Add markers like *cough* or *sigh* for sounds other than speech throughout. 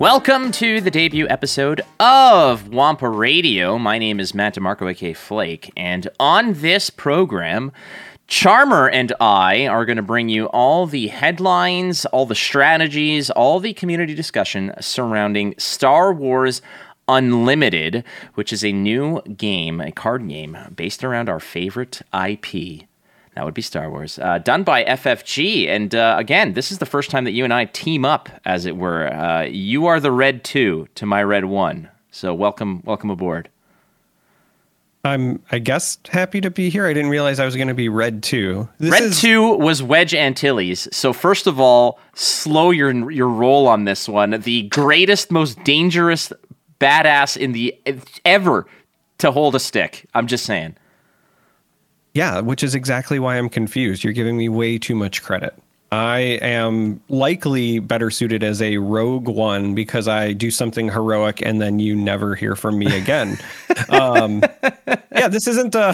Welcome to the debut episode of Wampa Radio. My name is Matt Di Marco, aka Flake, and on this program, Charmer and I are going to bring you all the headlines, all the strategies, all the community discussion surrounding Star Wars Unlimited, which is a new game, a card game based around our favorite IP. That would be Star Wars, uh, done by FFG. And uh, again, this is the first time that you and I team up, as it were. Uh, you are the red two to my red one. So welcome, welcome aboard. I'm, I guess, happy to be here. I didn't realize I was going to be red two. This red is... two was Wedge Antilles. So first of all, slow your your roll on this one. The greatest, most dangerous badass in the ever to hold a stick. I'm just saying. Yeah, which is exactly why I'm confused. You're giving me way too much credit. I am likely better suited as a rogue one because I do something heroic and then you never hear from me again. *laughs* um, yeah, this isn't uh,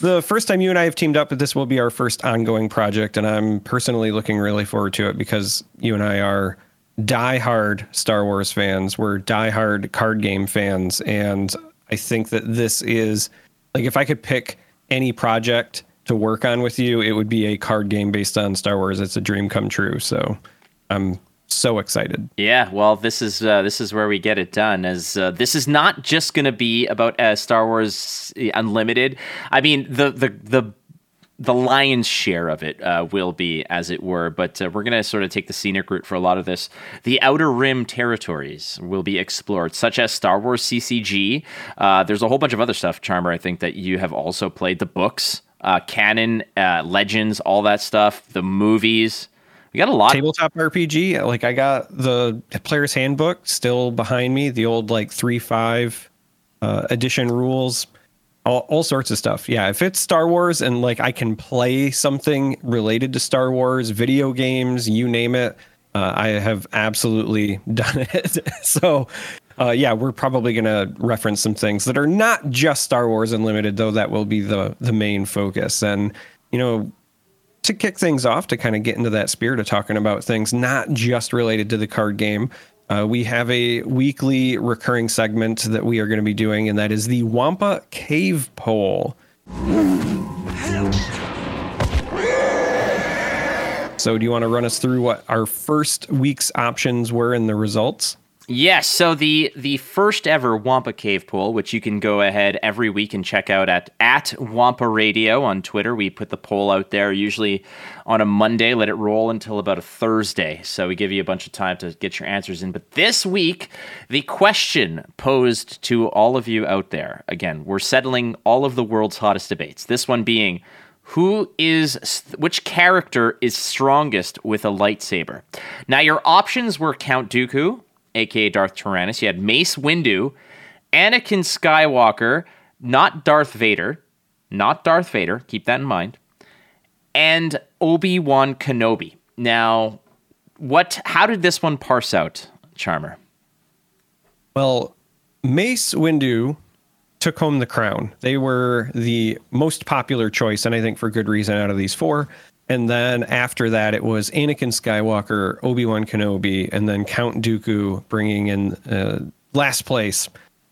the first time you and I have teamed up, but this will be our first ongoing project. And I'm personally looking really forward to it because you and I are die-hard Star Wars fans. We're die-hard card game fans. And I think that this is like if I could pick any project to work on with you, it would be a card game based on Star Wars. It's a dream come true. So I'm so excited. Yeah, well, this is uh, this is where we get it done. As uh, this is not just going to be about uh, Star Wars Unlimited. I mean, the the the the lion's share of it uh, will be, as it were. But uh, we're going to sort of take the scenic route for a lot of this. The Outer Rim territories will be explored, such as Star Wars CCG. Uh, there's a whole bunch of other stuff, Charmer, I think, that you have also played. The books, uh, canon, uh, legends, all that stuff, the movies. We got a lot. Tabletop RPG. Like, I got the player's handbook still behind me, the old, like, 3 5 uh, edition rules all, all sorts of stuff. Yeah, if it's Star Wars and like I can play something related to Star Wars, video games, you name it, uh, I have absolutely *laughs* done it. *laughs* so, uh, yeah, we're probably going to reference some things that are not just Star Wars Unlimited, though that will be the the main focus. And you know, to kick things off, to kind of get into that spirit of talking about things not just related to the card game, uh, we have a weekly recurring segment that we are going to be doing, and that is the Wampa Cave Poll. So, do you want to run us through what our first week's options were and the results? Yes. So the the first ever Wampa Cave poll, which you can go ahead every week and check out at at Wampa Radio on Twitter. We put the poll out there usually on a Monday, let it roll until about a Thursday. So we give you a bunch of time to get your answers in. But this week, the question posed to all of you out there again, we're settling all of the world's hottest debates. This one being who is which character is strongest with a lightsaber? Now your options were Count Dooku, aka Darth Tyrannus. You had Mace Windu, Anakin Skywalker, not Darth Vader, not Darth Vader. Keep that in mind. And Obi Wan Kenobi. Now, what? How did this one parse out, Charmer? Well, Mace Windu took home the crown. They were the most popular choice, and I think for good reason out of these four. And then after that, it was Anakin Skywalker, Obi Wan Kenobi, and then Count Dooku bringing in uh, last place.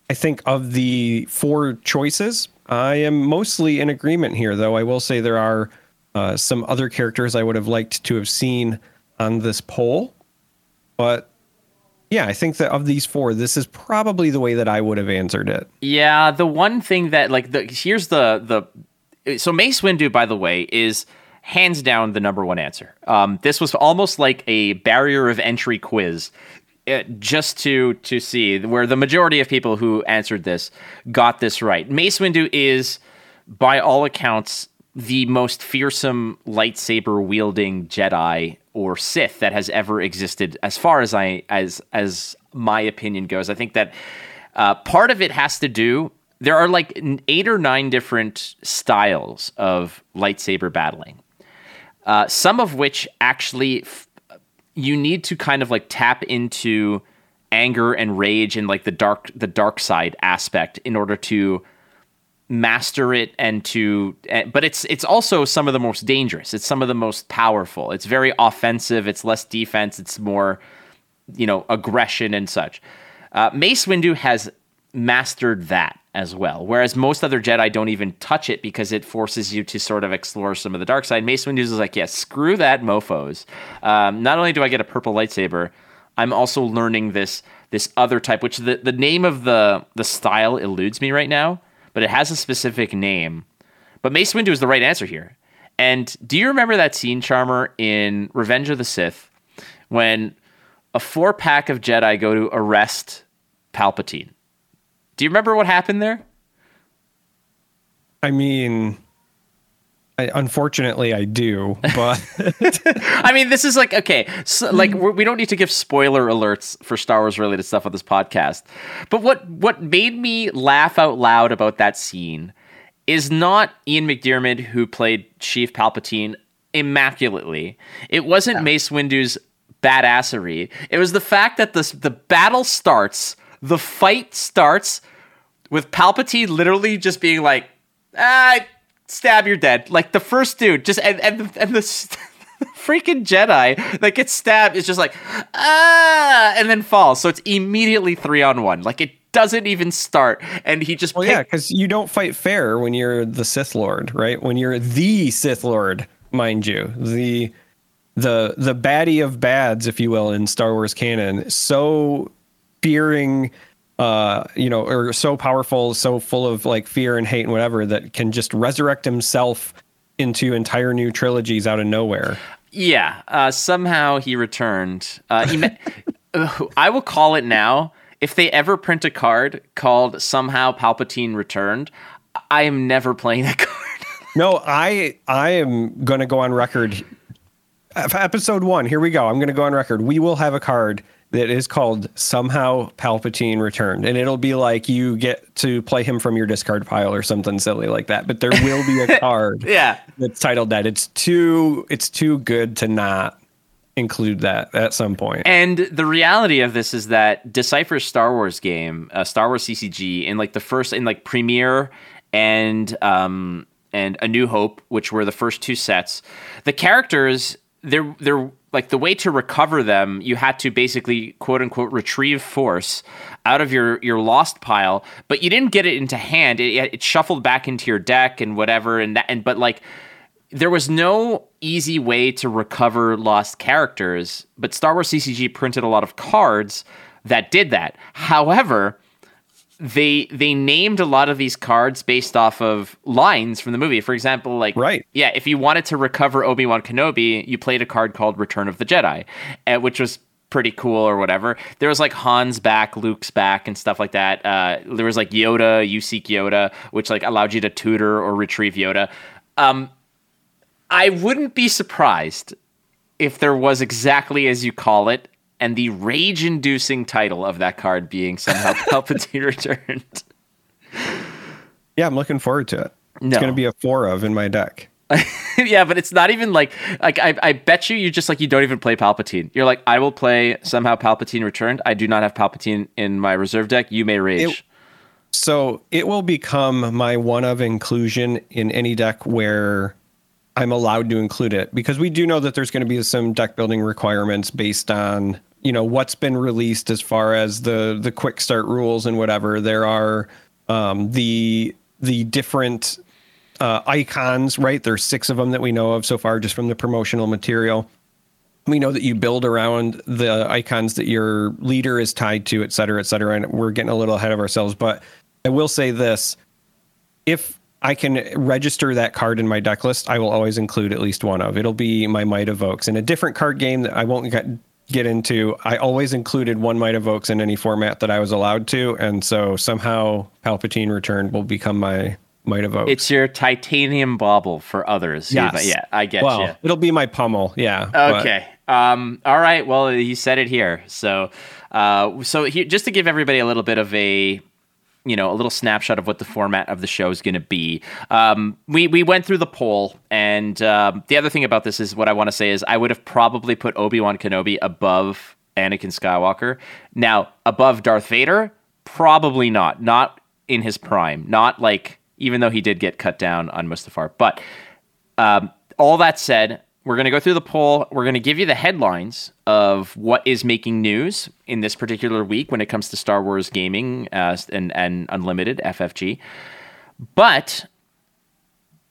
I think of the four choices, I am mostly in agreement here, though. I will say there are uh, some other characters I would have liked to have seen on this poll. But yeah, I think that of these four, this is probably the way that I would have answered it. Yeah, the one thing that like the here's the the so Mace Windu, by the way, is hands down the number one answer. Um, this was almost like a barrier of entry quiz. Uh, just to to see where the majority of people who answered this got this right. Mace Windu is, by all accounts, the most fearsome lightsaber wielding Jedi or Sith that has ever existed, as far as I as as my opinion goes. I think that uh, part of it has to do. There are like eight or nine different styles of lightsaber battling uh, some of which actually f- you need to kind of like tap into anger and rage and like the dark the dark side aspect in order to master it and to uh, but it's it's also some of the most dangerous. It's some of the most powerful. It's very offensive. It's less defense. It's more you know, aggression and such. Uh, Mace Windu has mastered that as well. Whereas most other Jedi don't even touch it because it forces you to sort of explore some of the dark side. Mace Windu is like, yeah, screw that, mofo's. Um, not only do I get a purple lightsaber, I'm also learning this this other type, which the, the name of the the style eludes me right now, but it has a specific name. But Mace Windu is the right answer here. And do you remember that scene, Charmer, in Revenge of the Sith, when a four pack of Jedi go to arrest Palpatine? Do you remember what happened there? I mean, I, unfortunately, I do, but *laughs* I mean, this is like okay, so, like we're, we do not need to give spoiler alerts for Star Wars related stuff on this podcast. But what what made me laugh out loud about that scene is not Ian McDiarmid who played Sheev Palpatine immaculately. It wasn't yeah. Mace Windu's badassery. It was the fact that the the battle starts, the fight starts with Palpatine literally just being like, ah, stab, you're dead. Like the first dude, just and and and *laughs* the freaking Jedi that gets stabbed is just like ah, and then falls. So it's immediately three on one. Like it doesn't even start, and he just well, yeah, because you don't fight fair when you're the Sith Lord, right? When you're the Sith Lord, mind you, the the the baddie of bads, if you will, in Star Wars canon, so fearing uh, you know, or so powerful, so full of like fear and hate and whatever that can just resurrect himself into entire new trilogies out of nowhere. Yeah, uh, somehow he returned. Uh, he met, *laughs* I will call it now. If they ever print a card called "Somehow Palpatine Returned," I am never playing that *laughs* card. no, I I am going to go on record. Episode one, here we go. I'm going to go on record. We will have a card that is called Somehow Palpatine Returned. And it'll be like you get to play him from your discard pile or something silly like that. But there will be a *laughs* card yeah. that's titled that. It's too it's too good to not include that at some point. And the reality of this is that Decipher's Star Wars game, uh, Star Wars CCG, in like the first in like Premiere and um and A New Hope, which were the first two sets, the characters they're they're like the way to recover them, you had to basically quote unquote retrieve force out of your your lost pile, but you didn't get it into hand. It, it shuffled back into your deck and whatever, and that and but like there was no easy way to recover lost characters. But Star Wars CCG printed a lot of cards that did that. However, they they named a lot of these cards based off of lines from the movie. For example, like right, yeah, if you wanted to recover Obi Wan Kenobi, you played a card called Return of the Jedi, uh, which was pretty cool or whatever. There was like Han's back, Luke's back, and stuff like that. Uh, there was like Yoda, you seek Yoda, which like allowed you to tutor or retrieve Yoda. Um, I wouldn't be surprised if there was exactly as you call it and the rage inducing title of that card being somehow *laughs* Palpatine returned. Yeah, I'm looking forward to it. No. It's going to be a four of in my deck. *laughs* yeah, but it's not even like like I, I bet you you just like you don't even play Palpatine. You're like I will play somehow Palpatine returned. I do not have Palpatine in my reserve deck. You may rage. It, so it will become my one of inclusion in any deck where I'm allowed to include it because we do know that there's going to be some deck building requirements based on you know what's been released as far as the the quick start rules and whatever there are um, the the different uh, icons right there's six of them that we know of so far just from the promotional material we know that you build around the icons that your leader is tied to et cetera et cetera and we're getting a little ahead of ourselves but i will say this if I can register that card in my deck list. I will always include at least one of. It'll be my Might Evokes in a different card game that I won't get into, I always included one Might Evokes in any format that I was allowed to, and so somehow Palpatine Returned will become my Might Evokes. It's your titanium bauble for others. Yeah, yeah, I get well, you. It'll be my pummel. Yeah. Okay. But. Um. All right. Well, he said it here. So, uh, so he, just to give everybody a little bit of a you know a little snapshot of what the format of the show is going to be. Um, we we went through the poll, and um, the other thing about this is what I want to say is I would have probably put Obi Wan Kenobi above Anakin Skywalker. Now above Darth Vader, probably not. Not in his prime. Not like even though he did get cut down on Mustafar. But um, all that said, We're going to go through the poll. We're going to give you the headlines of what is making news in this particular week when it comes to Star Wars gaming uh, and, and Unlimited FFG. But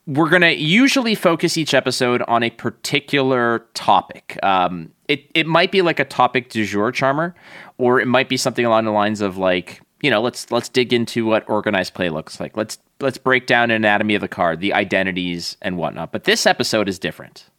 we're going to usually focus each episode on a particular topic. Um, it, it might be like a topic du jour, Charmer, or it might be something along the lines of like, you know, let's let's dig into what organized play looks like. Let's let's break down anatomy of the card, the identities and whatnot. But this episode is different.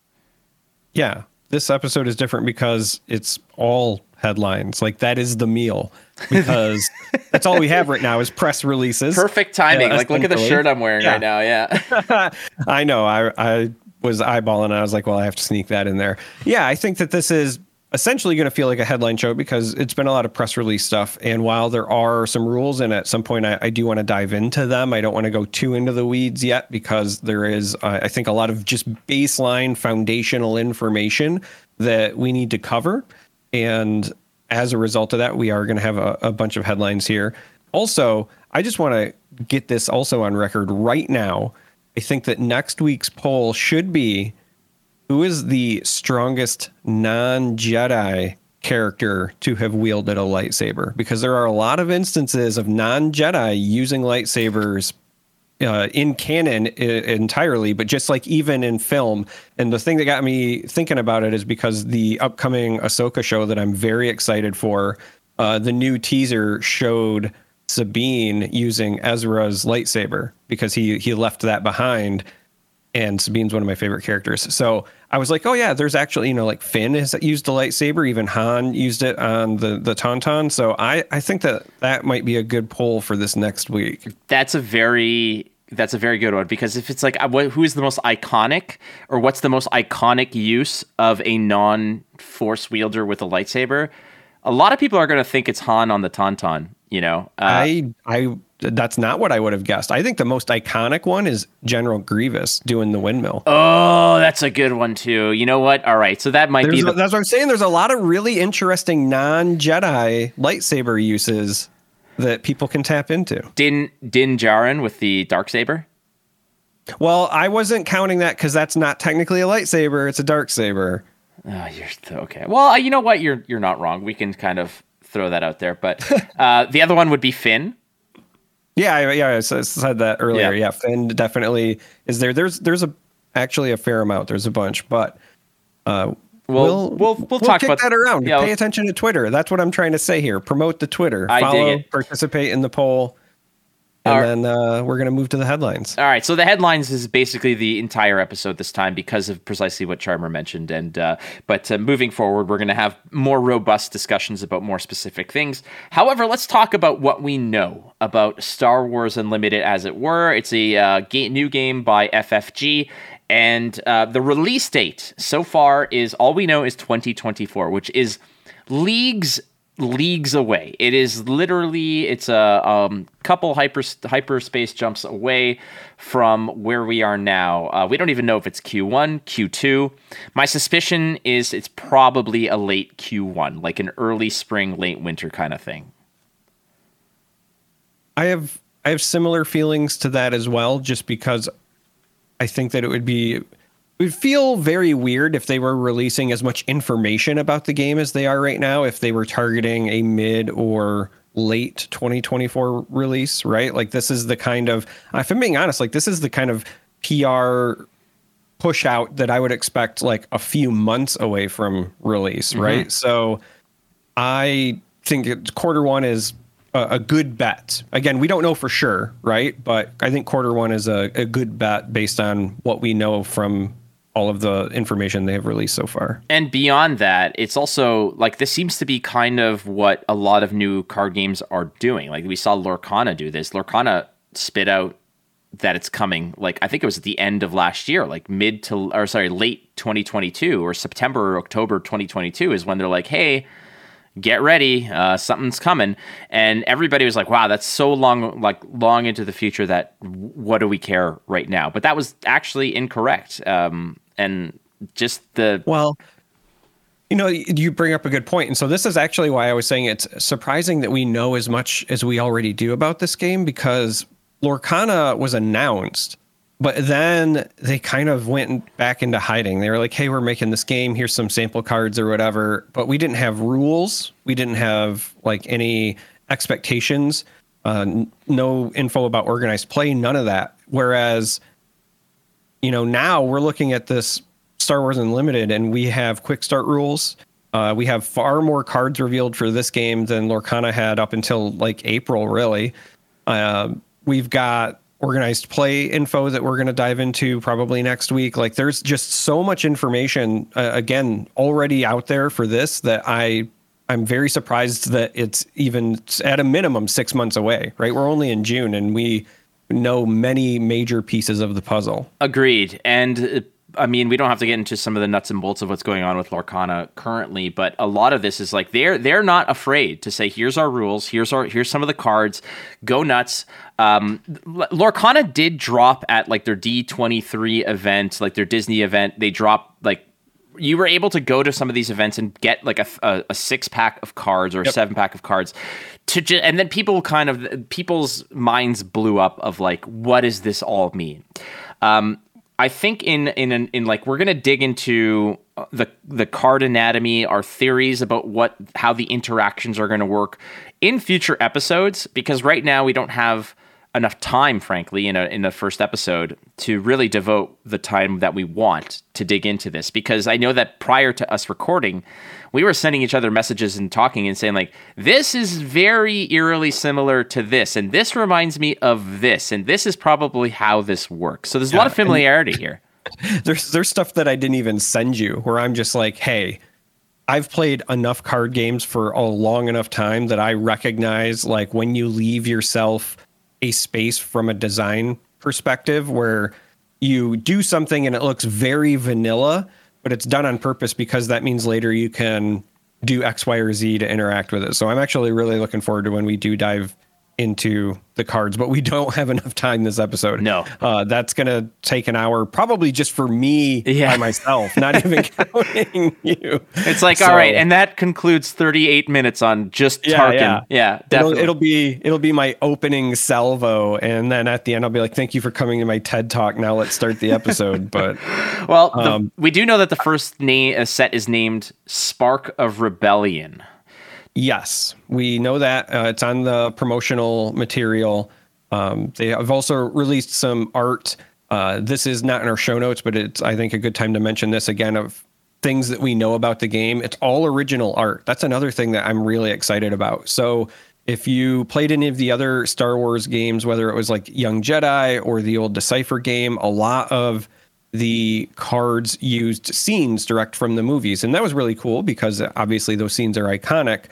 Yeah, this episode is different because it's all headlines. Like that is the meal because *laughs* that's all we have right now is press releases. Perfect timing. like look at the shirt I'm wearing yeah. right now. Yeah. *laughs* I know. I I was eyeballing I was like, well, I have to sneak that in there. Yeah, I think that this is essentially going to feel like a headline show because it's been a lot of press release stuff. And while there are some rules, and at some point I, I do want to dive into them, I don't want to go too into the weeds yet because there is, uh, I think, a lot of just baseline foundational information that we need to cover. And as a result of that, we are going to have a, a bunch of headlines here. Also, I just want to get this also on record right now. I think that next week's poll should be who is the strongest non Jedi character to have wielded a lightsaber? Because there are a lot of instances of non Jedi using lightsabers uh, in canon I- entirely, but just like even in film. And the thing that got me thinking about it is because the upcoming Ahsoka show that I'm very excited for, uh, the new teaser showed Sabine using Ezra's lightsaber because he he left that behind and Sabine's one of my favorite characters. So I was like, oh yeah, there's actually you know like Finn has used the lightsaber, even Han used it on the the Tauntaun. So I I think that that might be a good poll for this next week. That's a very that's a very good one because if it's like uh, who is the most iconic or what's the most iconic use of a non force wielder with a lightsaber, a lot of people are going to think it's Han on the Tauntaun. You know, uh, I I that's not what I would have guessed. I think the most iconic one is General Grievous doing the windmill. Oh, that's a good one too. You know what? All right, so that might There's be. The- a, that's what I'm saying. There's a lot of really interesting non-Jedi lightsaber uses that people can tap into. Din Din Djarin with the dark saber. Well, I wasn't counting that because that's not technically a lightsaber; it's a dark saber. Oh, you're okay. Well, you know what? You're you're not wrong. We can kind of throw that out there. But *laughs* uh, the other one would be Finn yeah, yeah, I said that earlier. Yeah. yeah, Finn definitely is there. There's there's a actually a fair amount. There's a bunch, but uh, we'll we'll we'll, we'll talk kick about that around. Yeah, Pay attention to Twitter. That's what I'm trying to say here. Promote the Twitter. I Follow, dig it. participate in the poll. And right. then uh, we're going to move to the headlines. All right. So the headlines is basically the entire episode this time because of precisely what Charmer mentioned. And uh, but uh, moving forward, we're going to have more robust discussions about more specific things. However, let's talk about what we know about Star Wars Unlimited, as it were. It's a uh, new game by FFG. And uh, the release date so far is all we know is 2024, which is leagues leagues away. It is literally it's a um, couple hyper hyperspace jumps away from where we are now. Uh, we don't even know if it's Q1, Q2. My suspicion is it's probably a late Q1, like an early spring, late winter kind of thing. I have I have similar feelings to that as well, just because I think that it would be it would feel very weird if they were releasing as much information about the game as they are right now if they were targeting a mid or late 2024 release right like this is the kind of if i'm being honest like this is the kind of pr push out that i would expect like a few months away from release mm-hmm. right so i think quarter one is a, a, good bet. Again, we don't know for sure, right? But I think quarter one is a, a good bet based on what we know from all of the information they have released so far. And beyond that, it's also like this seems to be kind of what a lot of new card games are doing. Like we saw Lorcana do this. Lorcana spit out that it's coming like I think it was at the end of last year, like mid to or sorry, late 2022 or September or October 2022 is when they're like, "Hey, get ready, uh, something's coming. And everybody was like, wow, that's so long, like long into the future that what do we care right now? But that was actually incorrect. Um, and just the. Well, you know, you bring up a good. And so this is actually why I was saying it's surprising that we know as much as we already do about this game because Lorcana was announced but then they kind of went back into hiding. They were like, "Hey, we're making this game. Here's some sample cards or whatever." But we didn't have rules. We didn't have like any expectations. Uh, n- no info about organized play. None of that. Whereas, you know, now we're looking at this Star Wars Unlimited, and we have quick start rules. Uh, we have far more cards revealed for this game than Lorcana had up until like April, really. Uh, we've got organized play info that we're going to dive into probably next week. Like, there's just so much information uh, again already out there for this that I I'm very surprised that it's even at a minimum six months away. Right, we're only in June, and we know many major pieces of the puzzle. Agreed, and. I mean, we don't have to get into some of the nuts and bolts of what's going on with Lorcana currently, but a lot of this is like they're they're not afraid to say, "Here's our rules. Here's our here's some of the cards. Go nuts." Um, Lorcana did drop at like their D23 event, like their Disney event. They dropped like you were able to go to some of these events and get like a, a, a six pack of cards or a yep. seven pack of cards to ju- and then people kind of people's minds blew up of like what does this all mean um, I think in in an, in like we're gonna dig into uh, the the card anatomy, our theories about what how the interactions are going to work in future episodes because right now we don't have enough time, frankly, in a in the first episode to really devote the time that we want to dig into this. Because I know that prior to us recording, we were sending each other messages and talking and saying like, "This is very eerily similar to this, and this reminds me of this, and this is probably how this works." So there's a lot of familiarity here. *laughs* There's there's stuff that I didn't even send you where I'm just like, "Hey." I've played enough card games for a long enough time that I recognize like when you leave yourself a space from a design perspective where you do something and it looks very vanilla, but it's done on purpose because that means later you can do X, Y, or Z to interact with it. So I'm actually really looking forward to when we do dive into the cards, but we *laughs* don't have enough time this episode. No, uh, that's gonna take an hour, probably just for me yeah. by *laughs* myself, not even *laughs* counting you. It's like so, all right, and that concludes 38 minutes on just yeah, Tarkin. Yeah, yeah definitely. It'll, it'll, be it'll be my opening salvo, and then at the end I'll be like, "Thank you for coming to my TED talk." Now let's start the episode. but well, um, the, we do know that the first name uh, set is named Spark of Rebellion. Yes, we know that. Uh, it's on the promotional material. Um, they have also released some art. Uh, this is not in our show notes, but it's I think a good time to mention this again of things that we know about the game. It's all original art. That's another thing that I'm really excited about. So if you played any of the other Star Wars games, whether it was like Young Jedi or the old Decipher game, a lot of the cards used scenes direct from the movies. And that was really cool because obviously those scenes are iconic,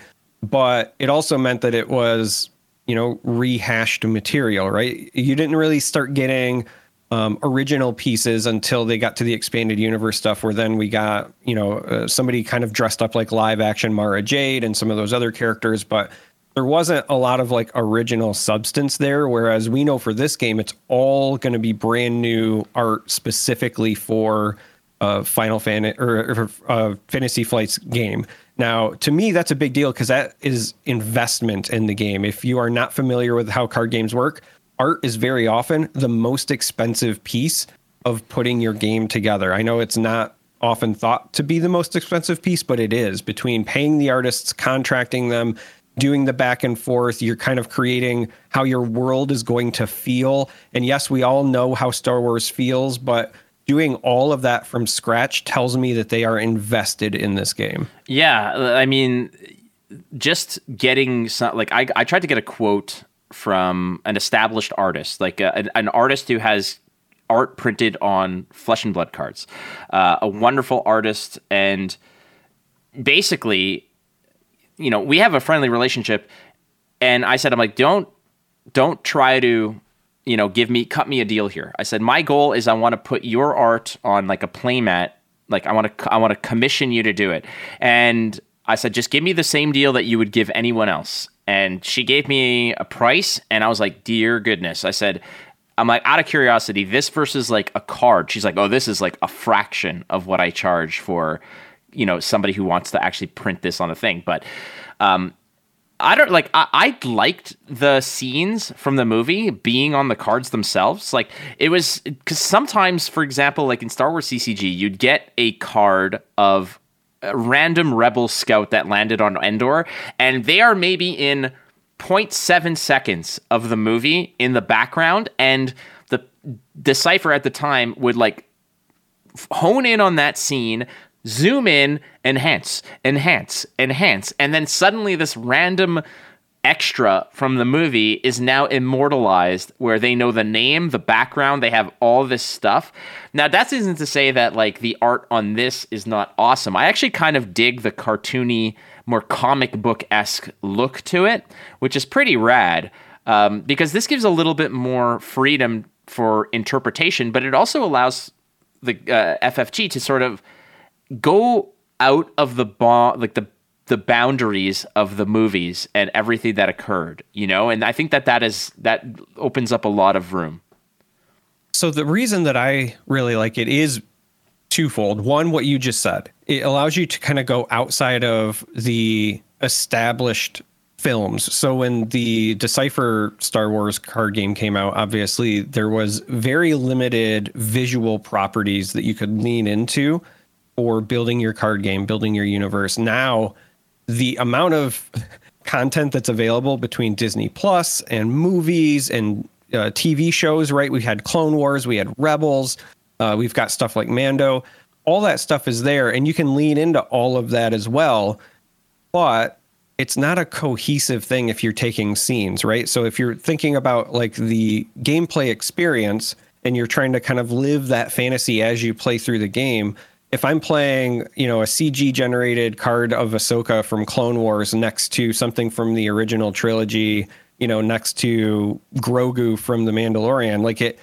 but it also meant that it was, you know, rehashed material, right? You didn't really start getting um, original pieces until they got to the expanded universe stuff, where then we got, you know, uh, somebody kind of dressed up like live action Mara Jade and some of those other characters, but there wasn't a lot of like original substance there. Whereas we know for this game, it's all going to be brand new art specifically for uh, Final Fantasy or, uh, Fantasy Flight's game. Now, to me, that's a big deal because that is investment in the game. If you are not familiar with how card games work, art is very often the most expensive piece of putting your game together. I know it's not often thought to be the most expensive piece, but it is between paying the artists, contracting them, doing the back and forth. You're kind of creating how your world is going to feel. And yes, we all know how Star Wars feels, but doing all of that from scratch tells me that they are invested in this game. Yeah. I mean, just getting some, like, I, I tried to get a quote from an established artist, like a, an artist who has art printed on flesh and blood cards, uh, a wonderful artist. And basically, you know, we have a friendly relationship. And I said, I'm like, don't, don't try to, you know, give me, cut me a deal here. I said, my goal is I want to put your art on like a playmat. Like I want to, I want to commission you to do it. And I said, just give me the same deal that you would give anyone else. And she gave me a price. And I was like, dear goodness. I said, I'm like, out of curiosity, this versus like a card. She's like, oh, this is like a fraction of what I charge for you know somebody who wants to actually print this on a thing but um, I don't like. I, I liked the scenes from the movie being on the cards themselves. Like it was because sometimes, for example, like in Star Wars CCG, you'd get a card of a random rebel scout that landed on Endor, and they are maybe in 0.7 seconds of the movie in the background, and the decipher at the time would like hone in on that scene, zoom in, enhance, enhance, enhance, and then suddenly this random extra from the movie is now immortalized where they know the name, the background, they have all this stuff. Now that isn't to say that like the art on this is not awesome. I actually kind of dig the cartoony, more comic book esque look to it, which is pretty rad. Um, because this gives a little bit more freedom for interpretation, but it also allows the uh, FFG to sort of go out of the bo- like the the boundaries of the movies and everything that occurred, you know, and I think that that is that opens up a lot of room. So the reason that I really like it is twofold. One, what you just said, it allows you to kind of go outside of the established films. So when the Decipher Star Wars card game came out, obviously there was very limited visual properties that you could lean into or building your card game, building your universe. Now, the amount of *laughs* content that's available between Disney Plus and movies and uh, TV shows, right? We had Clone Wars, we had Rebels, uh, we've got stuff like Mando. All that stuff is there, and you can lean into all of that as well. But it's not a cohesive thing if you're taking scenes, right? So if you're thinking about like the gameplay experience and you're trying to kind of live that fantasy as you play through the game, if I'm playing, you know, a CG generated card of Ahsoka from Clone Wars next to something from the original trilogy, you know, next to Grogu from The Mandalorian, like it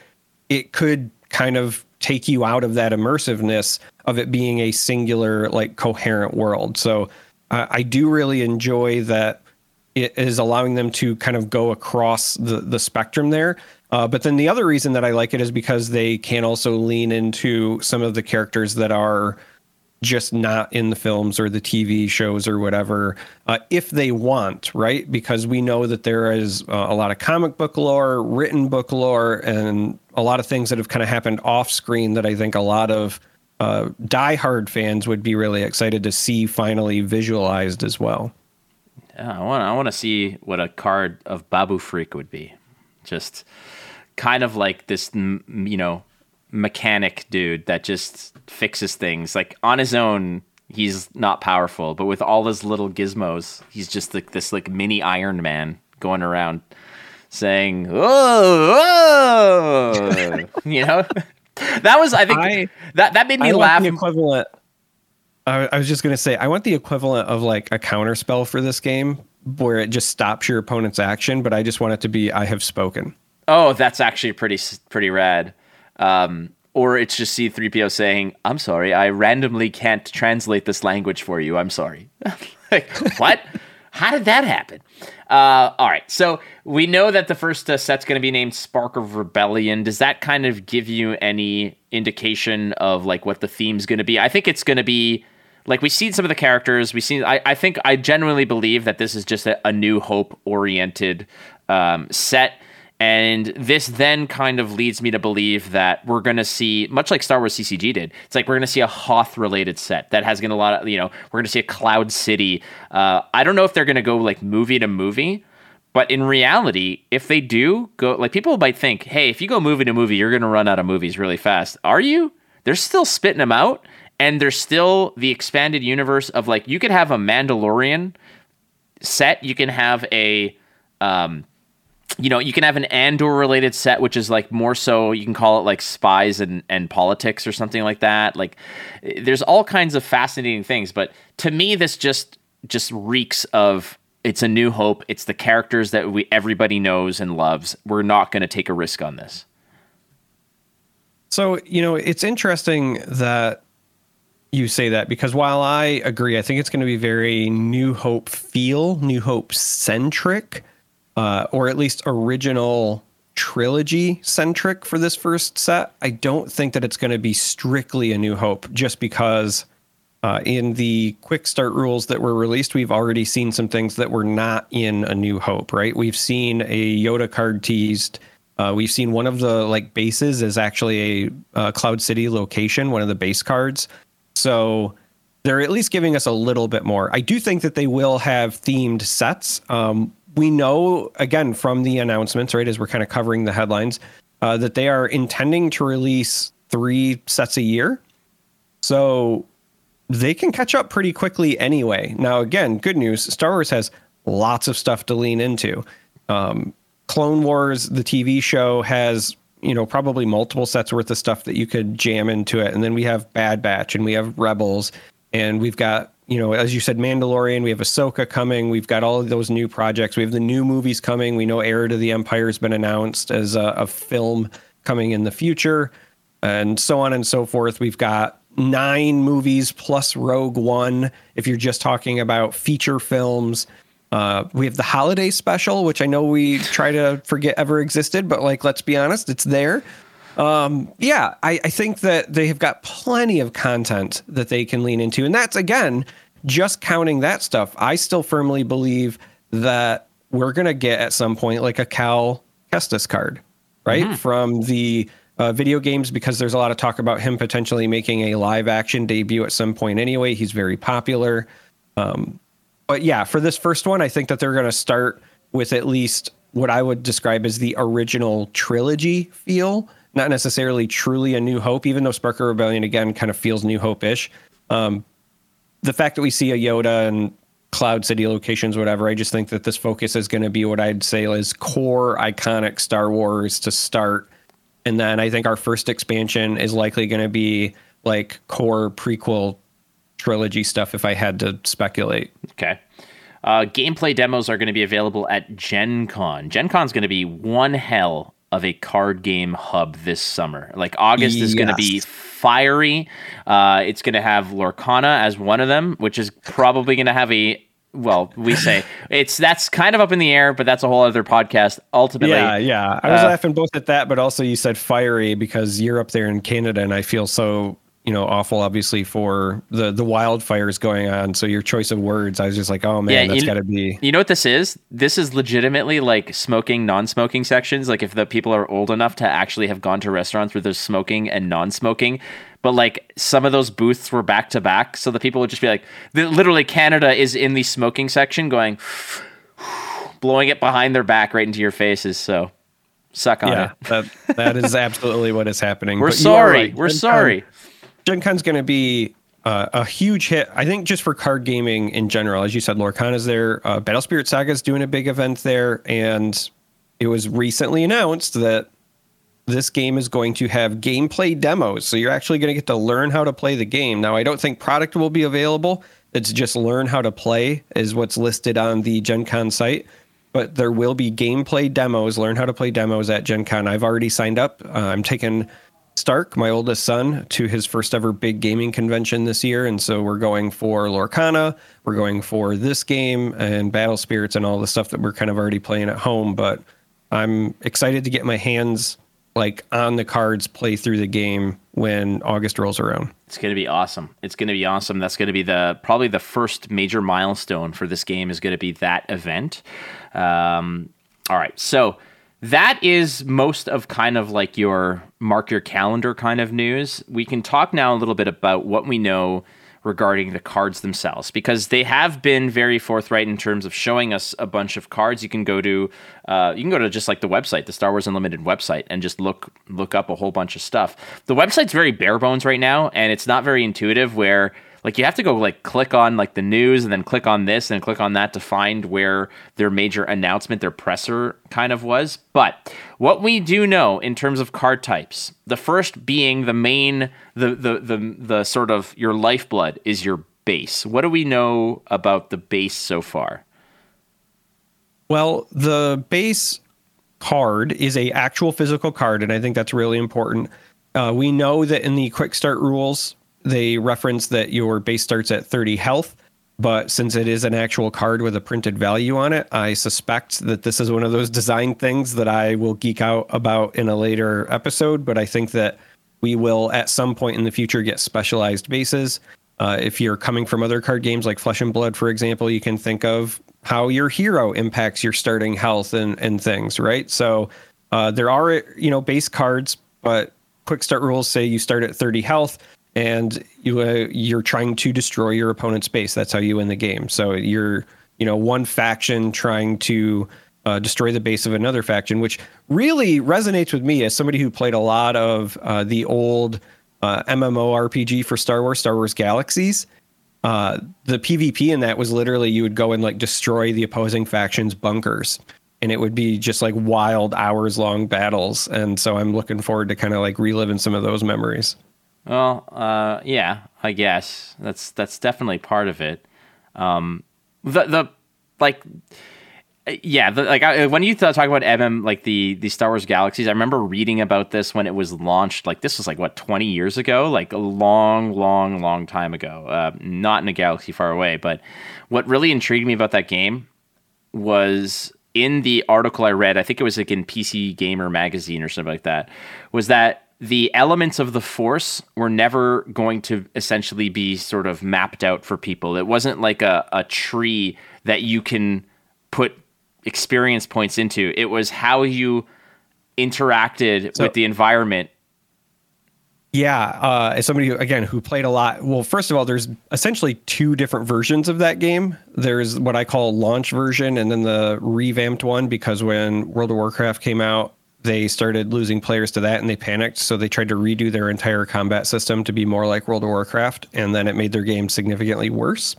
it could kind of take you out of that immersiveness of it being a singular, like coherent world. So I do really enjoy that it is allowing them to kind of go across the the spectrum there. Uh, but then the other reason that I like it is because they can also lean into some of the characters that are just not in the films or the TV shows or whatever, uh, if they want, right? Because we know that there is uh, a lot of comic book lore, written book lore, and a lot of things that have kind of happened off screen that I think a lot of uh, diehard fans would be really excited to see finally visualized as well. Yeah, I want I want to see what a card of Babu Frik would be. Just kind of like this, you know, mechanic dude that just fixes things. Like on his own, he's not powerful, but with all his little gizmos, he's just like this like mini Iron Man going around saying, "Oh, oh," *laughs* you know. that was, I think, I, that that made me I laugh. The equivalent. I, I was just gonna say, I want the equivalent of like a counter spell for this game, where it just stops your opponent's action, but I just want it to be, "I have spoken." Oh, that's actually pretty pretty rad. Um, or it's just C3PO saying, "I'm sorry, I randomly can't translate this language for you. I'm sorry." *laughs* like, what? How did that happen? Uh, all right, so we know that the first uh, set's going to be named Spark of Rebellion. Does that kind of give you any indication of like what the theme's going to be? I think it's going to be like we've seen some of the characters. We've seen. I, I think I genuinely believe that this is just a, a New Hope oriented um, set and this then kind of leads me to believe that we're going to see, much like Star Wars CCG did, it's like we're going to see a Hoth related set that has going to a lot of, you know, we're going to see a Cloud City. Uh, I don't know if they're going to go like movie to movie, but in reality, if they do go, like people might think, hey, if you go movie to movie, you're going to run out of movies really fast. Are you? They're still spitting them out. And there's still the expanded universe of like, you could have a Mandalorian set, you can have a, um, you know, you can have an Andor related set, which is like more so you can call it like spies and, and politics or something like that. Like there's all kinds of fascinating things, but to me, this just just reeks of it's a new hope. It's the characters that we everybody knows and loves. We're not going to take a risk on this. So, you know, it's interesting that you say that because while I agree, I think it's going to be very New Hope feel, New Hope centric uh, or at least original trilogy centric for this first set. I don't think that it's going to be strictly a New Hope just because Uh, in the quick start rules that were released, we've already seen some things that were not in A New Hope, right? We've seen a Yoda card teased. Uh, we've seen one of the like bases is actually a Cloud City location, one of the base cards. So they're at least giving us a little bit more. I do think that they will have themed sets. Um, we know again from the announcements, right, as we're kind of covering the headlines, uh, that they are intending to release three sets a year. So they can catch up pretty quickly anyway. Now, again, good news Star Wars has lots of stuff to lean into. Um, Clone Wars, the TV show, has you know probably multiple sets worth of stuff that you could jam into it, and then we have Bad Batch, and we have Rebels, and we've got you know as you said Mandalorian, we have Ahsoka coming, we've got all of those new projects, we have the new movies coming. We know Heir to the Empire has been announced as a, a film coming in the future, and so on and so forth. We've got nine movies plus Rogue One. If you're just talking about feature films. Uh, we have the holiday special, which I know we try to forget ever existed, but like, let's be honest, it's there. Um, yeah, I, I think that they have got plenty of content that they can lean into. And that's, again, just counting that stuff. I still firmly believe that we're going to get at some point like a Cal Kestis card, right? Mm-hmm. From the uh, video games, because there's a lot of talk about him potentially making a live action debut at some point anyway. He's very popular. Um, but yeah, for this first one, I think that they're going to start with at least what I would describe as the original trilogy feel, not necessarily truly a New Hope, even though Spark of Rebellion again kind of feels New Hope ish. Um, the fact that we see a Yoda and Cloud City locations, whatever, I just think that this focus is going to be what I'd say is core iconic Star Wars to start. And then I think our first expansion is likely going to be like core prequel trilogy stuff if I had to speculate. Okay. Uh, gameplay demos are going to be available at Gen Con. Gen Con is going to be one hell of a card game hub this summer. Like August yes. is going to be fiery. Uh, it's going to have Lorcana as one of them, which is probably going to have a well, we say *laughs* it's that's kind of up in the air, but that's a whole other podcast. Ultimately, yeah, yeah. I was uh, laughing both at that, but also you said fiery because you're up there in Canada, and I feel so you know awful obviously for the the wildfires going on. So your choice of words i was just like oh man yeah, that's got to be you know what this is? This is legitimately like smoking non-smoking sections like if the people are old enough to actually have gone to restaurants where there's smoking and non-smoking. But like some of those booths were back to back so the people would just be like literally canada is in the smoking section going *sighs* blowing it behind their back right into your faces. So suck on yeah, it. that that is *laughs* absolutely what is happening. We're but sorry. right. we're um, sorry Gen Con's going to be uh, a huge hit. I think just for card gaming in general, as you said, Lorcana's there. Uh, Battle Spirit Saga is doing a big event there, and it was recently announced that this game is going to have gameplay demos. So you're actually going to get to learn how to play the game. Now, I don't think product will be available. It's just learn how to play is what's listed on the Gen Con site. But there will be gameplay demos, learn how to play demos at Gen Con. I've already signed up. Uh, I'm taking Stark, my oldest son, to his first ever big gaming convention this year. And so we're going for Lorcana, we're going for this game and Battle Spirits and all the stuff that we're kind of already playing at home. But I'm excited to get my hands like on the cards, play through the game when August rolls around. It's going to be awesome. It's going to be awesome. That's going to be the probably the first major milestone for this game is going to be that event. Um, all right. So that is most of kind of like your mark your calendar kind of news. We can talk now a little bit about what we know regarding the cards themselves because they have been very forthright in terms of showing us a bunch of cards. You can go to uh, you can go to just like the website, the Star Wars Unlimited website, and just look look up a whole bunch of stuff. The website's very bare bones right now, and it's not very intuitive. Where like you have to go like click on like the news and then click on this and click on that to find where their major announcement, their presser kind of was. But what we do know in terms of card types, the first being the main the the the, the sort of your lifeblood is your base. What do we know about the base so far? Well, the base card is a actual physical card, and I think that's really important. Uh, we know that in the quick start rules, they reference that your base starts at 30 health, but since it is an actual card with a printed value on it, I suspect that this is one of those design things that I will geek out about in a later episode. But I think that we will at some point in the future get specialized bases. Uh, if you're coming from other card games like Flesh and Blood, for example, you can think of how your hero impacts your starting health and, and things, right? So uh, there are you know base cards, but quick start rules say you start at 30 health and you uh, you're trying to destroy your opponent's base. That's how you win the game. So you're you know one faction trying to uh, destroy the base of another faction, which really resonates with me as somebody who played a lot of uh, the old uh, MMORPG for Star Wars, Star Wars Galaxies. Uh, the PvP in that was literally you would go and like destroy the opposing faction's bunkers, and it would be just like wild hours long battles. And so I'm looking forward to kind of like reliving some of those memories. Well, uh, yeah, I guess that's that's definitely part of it. Um, the the like yeah, the, like I, when you th- talk about MM, like the the Star Wars Galaxies, I remember reading about this when it was launched. Like this was like what twenty years ago, like a long, long, long time ago. Uh, not in a galaxy far away, but what really intrigued me about that game was in the article I read. I think it was like in PC Gamer magazine or something like that. Was that the elements of the force were never going to essentially be sort of mapped out for people. It wasn't like a, a tree that you can put experience points into. It was how you interacted so, with the environment. Yeah, uh, as somebody who, again who played a lot. Well, first of all, there's essentially two different versions of that game. There's what I call launch version, and then the revamped one because when World of Warcraft came out, they started losing players to that, and they panicked. So they tried to redo their entire combat system to be more like World of Warcraft, and then it made their game significantly worse.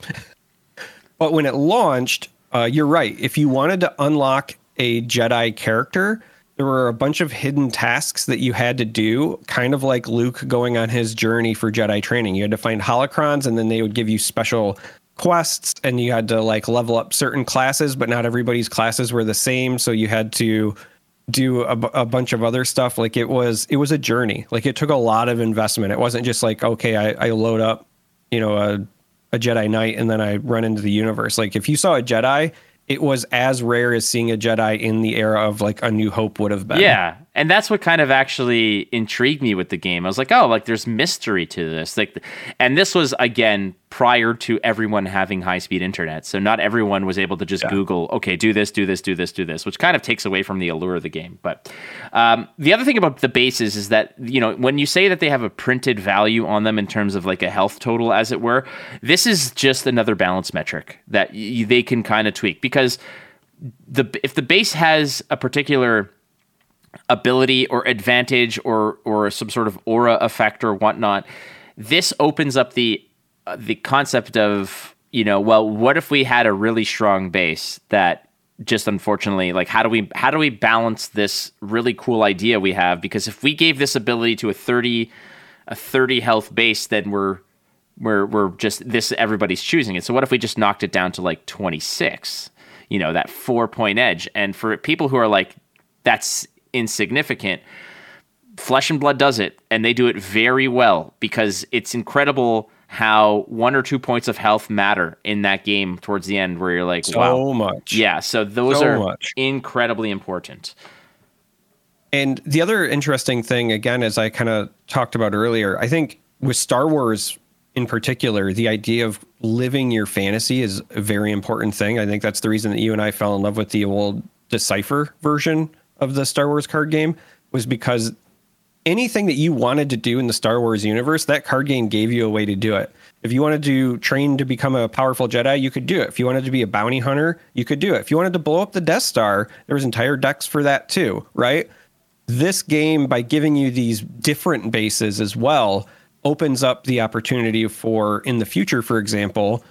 *laughs* but when it launched, uh, you're right. If you wanted to unlock a Jedi character, there were a bunch of hidden tasks that you had to do, kind of like Luke going on his journey for Jedi training. You had to find holocrons, and then they would give you special quests, and you had to like level up certain classes, but not everybody's classes were the same. So you had to do a, a bunch of other stuff. Like it was, it was a journey. Like it took a lot of investment. It wasn't just like, okay, I, I load up, you know, a a Jedi Knight and then I run into the universe. Like if you saw a Jedi, it was as rare as seeing a Jedi in the era of like A New Hope would have been. Yeah, and that's what kind of actually intrigued me with the game. I was like, oh, like there's mystery to this. Like, and this was again prior to everyone having high speed internet. So not everyone was able to just yeah. Google, okay, do this, do this, do this, do this, which kind of takes away from the allure of the game. But um, the other thing about the bases is that, you know, when you say that they have a printed value on them in terms of like a health total, as it were, this is just another balance metric that y- they can kind of tweak because the if the base has a particular ability or advantage or or some sort of aura effect or whatnot, this opens up the uh, the concept of you know well what if we had a really strong base that just unfortunately like how do we how do we balance this really cool idea we have? Because if we gave this ability to a 30 a 30 health base then we're we're we're just this everybody's choosing it. So what if we just knocked it down to like 26 you know that 4 point edge? And for people who are like that's insignificant. Flesh and blood does it and they do it very well because it's incredible how one or two points of health matter in that game towards the end where you're like so wow. much. Yeah so those so are much. incredibly important. And the other interesting thing again as i kind of talked about earlier i think with star wars in particular the idea of living your fantasy is a very important thing. I think that's the reason that you and i fell in love with the old decipher version of the star wars card game was because anything that you wanted to do in the Star Wars universe, that card game gave you a way to do it. If you wanted to train to become a powerful Jedi, you could do it. If you wanted to be a bounty hunter, you could do it. If you wanted to blow up the Death Star, there was entire decks for that too, right? This game, by giving you these different bases as well, opens up the opportunity for in the future, for example,